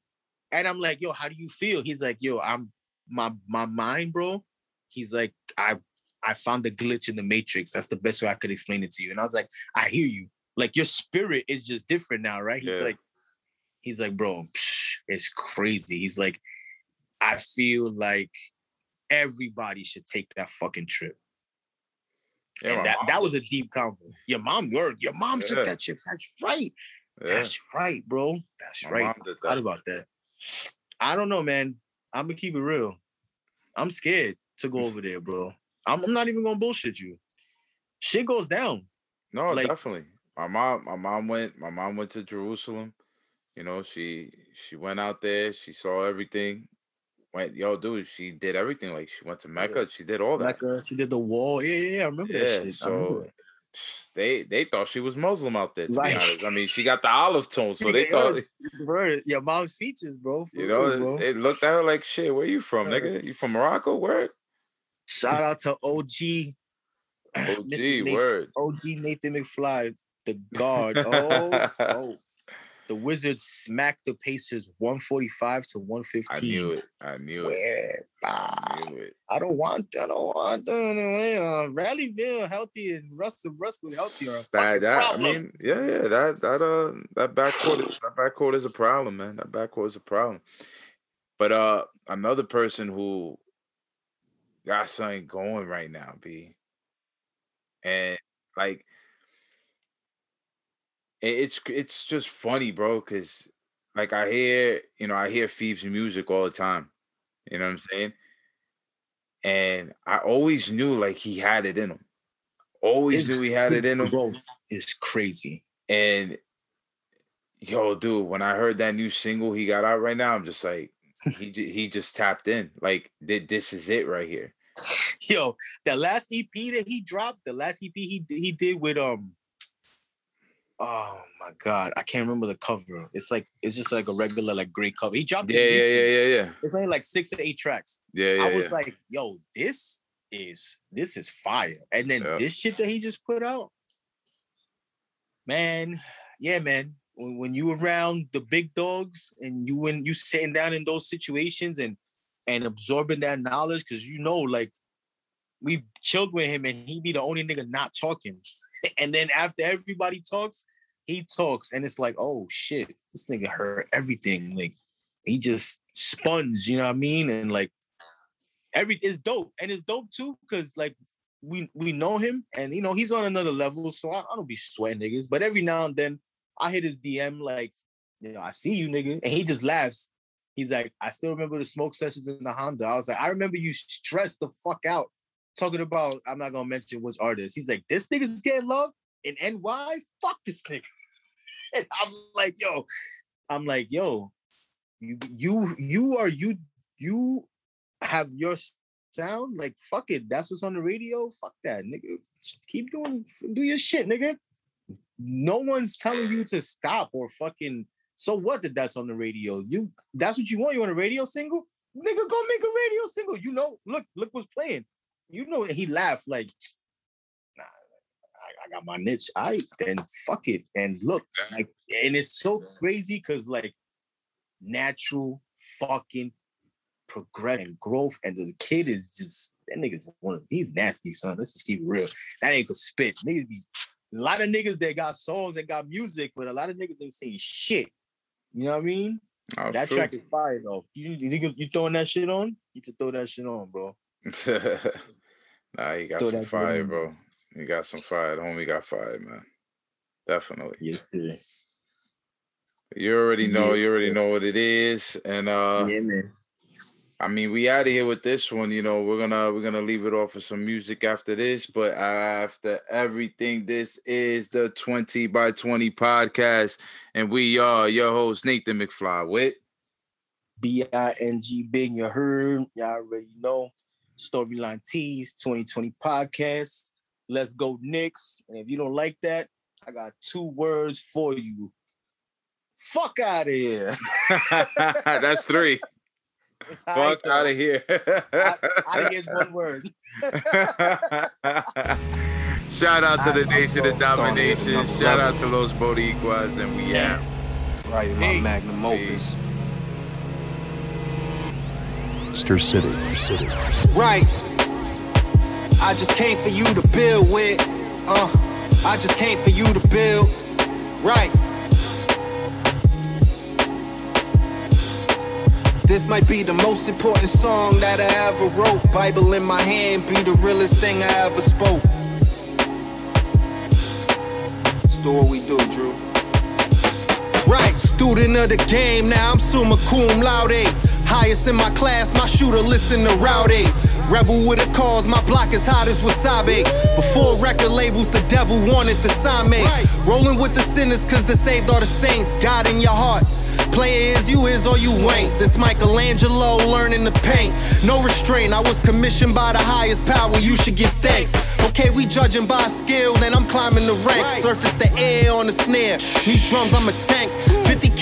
and I'm like, yo, how do you feel? He's like, yo, I'm my my mind, bro. He's like, I I found the glitch in the matrix. That's the best way I could explain it to you. And I was like, I hear you. Like your spirit is just different now, right? He's Yeah. like, he's like, bro, psh, it's crazy. He's like, I feel like everybody should take that fucking trip. Yeah, and that, that was a deep convo. Your mom word. Your mom Yeah. took that trip. That's right. That's right, bro. That's My right. I forgot that. about that. I don't know, man. I'm gonna keep it real. I'm scared to go over there, bro. I'm, I'm not even gonna bullshit you. Shit goes down. No, Like- definitely. My mom, my mom went. My mom went to Jerusalem. You know, she she went out there. She saw everything. Went, yo, dude. She did everything. Like she went to Mecca. She did all that. Uh, she did the wall. Yeah, yeah, yeah. I remember that yeah. shit. So that. They they thought she was Muslim out there. To Right. be honest, I mean, she got the olive tone, so they thought. Bro, your mom's features, bro. You know, real, bro. they looked at her like, "Shit, where you from, Yeah. nigga? You from Morocco? Word? Shout out to OG. OG. Nate- word." OG Nathan McFly, the guard. Oh, oh. The Wizards smacked the Pacers 145 to 115. I knew it. I knew it. I Bah, knew it. I don't want I don't want them. Uh, Bradley Beal healthy and Russell Westbrook healthy are That, that, I mean, yeah, yeah, that that uh that backcourt is that backcourt is a problem, man. That backcourt is a problem. But uh another person who got something going right now, B. And like it's it's just funny, bro, because like I hear, you know, I hear Phoebe's music all the time. You know what I'm saying? And I always knew like he had it in him. Always His- knew he had it in him. is crazy. And yo, dude, when I heard that new single he got out right now, I'm just like, he he just tapped in. Like, thi- this is it right here. Yo, that last EP that he dropped, the last EP he he did with um, oh my god, I can't remember the cover. It's like it's just like a regular like gray cover. He dropped Yeah, it. yeah, yeah, yeah, yeah. It's only like six or eight tracks. Yeah, yeah. I was yeah. like, yo, this is this is fire. And then Yeah. this shit that he just put out, man, yeah, man. When, when you around the big dogs and you when you sitting down in those situations and and absorbing that knowledge, because you know, like we chilled with him and he be the only nigga not talking. and then after everybody talks, he talks, and it's like, oh shit, this nigga heard everything. Like he just sponge, you know what I mean? And like every it's dope. And it's dope too, because like we we know him and you know he's on another level. So I, I don't be sweating niggas. But every now and then I hit his DM like, you know, I see you, nigga. And he just laughs. He's like, I still remember the smoke sessions in the Honda. I was like, I remember you stressed the fuck out talking about, I'm not gonna mention which artist. He's like, this nigga's getting love in NY? Fuck this nigga. And I'm like, yo, I'm like, yo, you you you are you you have your sound? Like fuck it that's what's on the radio? Fuck that nigga. Keep doing do your shit nigga. No one's telling you to stop or fucking so what that that's on the radio? You that's what you want? You want a radio single? Nigga go make a radio single. You know look look what's playing. You know he laughed like got my niche I then fuck it and look like and it's so crazy because like natural fucking progression, growth, and the kid is just that nigga's one of these nasty son. Let's just keep it real. That ain't could spit. Niggas be a lot of niggas that got songs that got music, but a lot of niggas ain't saying shit. You know what I mean? Oh, that true. track is fire though. You you, think you throwing that shit on? You should throw that shit on, bro. nah, he got Throw some fire, bro. He got some fire. The homie got fire, man. Definitely. Yes, sir. You already know. Yes, you already sir. know what it is, and uh yeah, man. I mean, we out of here with this one. You know, we're gonna we're gonna leave it off with some music after this, but after everything, this is the Twenty by Twenty podcast, and we are your host Nathan McFly with. B-I-N-G Big, you heard. Y'all already know. Storyline Tees 2020 podcast. Let's go Knicks. And if you don't like that, I got two words for you. Fuck out of here. That's three. It's Fuck out of here. I, I guess one word. Shout out to the I'm Nation gonna of Domination. Shout out to Los Boricuas, and we out. Right in my Peace. magnum opus. Peace. Stir City. City. Right. I just came for you to build with. Uh, I just came for you to build. Right. This might be the most important song that I ever wrote. Bible in my hand, be the realest thing I ever spoke. What we do, Drew. Right, student of the game, now I'm summa cum laude. Highest in my class, my shooter listen to Rowdy. Rebel with a cause, my block is hot as wasabi. Before record labels, the devil wanted to sign me. Rolling with the sinners, cause the saved are the saints. God in your heart. Player is you is or you ain't. This Michelangelo learning to paint. No restraint, I was commissioned by the highest power, you should give thanks. Okay, we judging by skill, then I'm climbing the ranks. Surface the air on the snare. These drums, I'm a tank.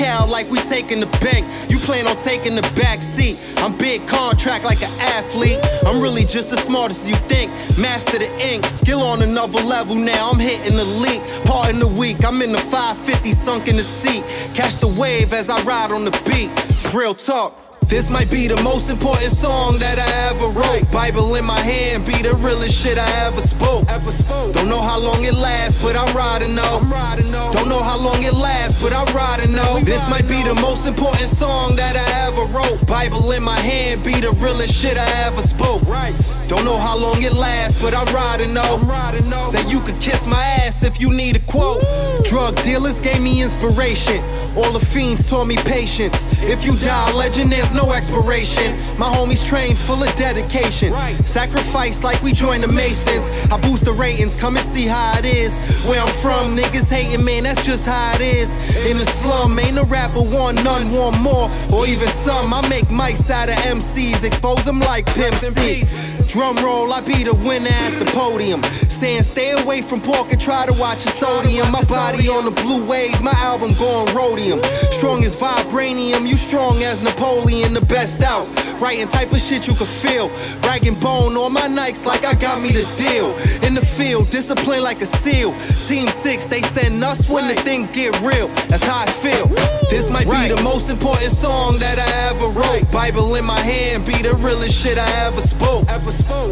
50 cal like we taking the bank. You plan on taking the back seat. I'm big contract like an athlete. I'm really just as smart as you think. Master the ink, skill on another level now. I'm hitting the leak. Part in the week, I'm in the 550 sunk in the seat. Catch the wave as I ride on the beat. It's real talk. This might be the most important song that I ever wrote. Bible in my hand, be the realest shit I ever spoke. Ever spoke. Don't know how long it lasts, but I'm riding though. I'm riding though. Don't know how long it lasts, but I'm riding though. This might be the most important song that I ever wrote. Bible in my hand, be the realest shit I ever spoke. Right. Don't know how long it lasts, but I'm riding though. I'm riding though. Say you could kiss my ass if you need a quote. Drug dealers gave me inspiration. All the fiends taught me patience. If you die a legend, there's no expiration. My homies trained full of dedication. Sacrifice like we joined the Masons. I boost the ratings, come and see how it is. Where I'm from, niggas hating, man, that's just how it is. In the slum, ain't a rapper want none, want more, or even some. I make mics out of MCs, expose them like Pimp C. Drum roll, I be the winner at the podium. Stand, stay away from pork and try to watch the sodium. My body on the blue wave, my album going rhodium. Strong as vibranium, you strong as Napoleon, the best out. Writing type of shit you can feel. Ragging bone on my Nikes like I got me the deal. In the field, discipline like a seal. Team six, they send us when the things get real. That's how I feel. This might be the most important song that I ever wrote. Bible in my hand, be the realest shit I ever spoke.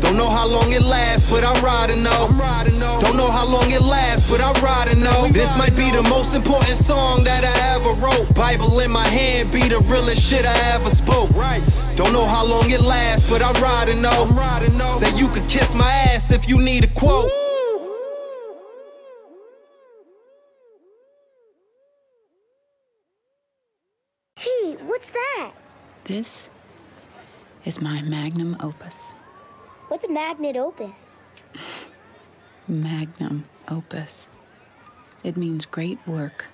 Don't know how long it lasts, but I'm riding though. Don't know how long it lasts, but I'm riding though. This might be the most important song that I ever wrote. Bible in my hand, be the realest shit I ever spoke. Right. Don't know how long it lasts, but I'm riding though. Say you could kiss my ass if you need a quote. Hey, what's that? This is my magnum opus. What's a magnet opus? Magnum opus. It means great work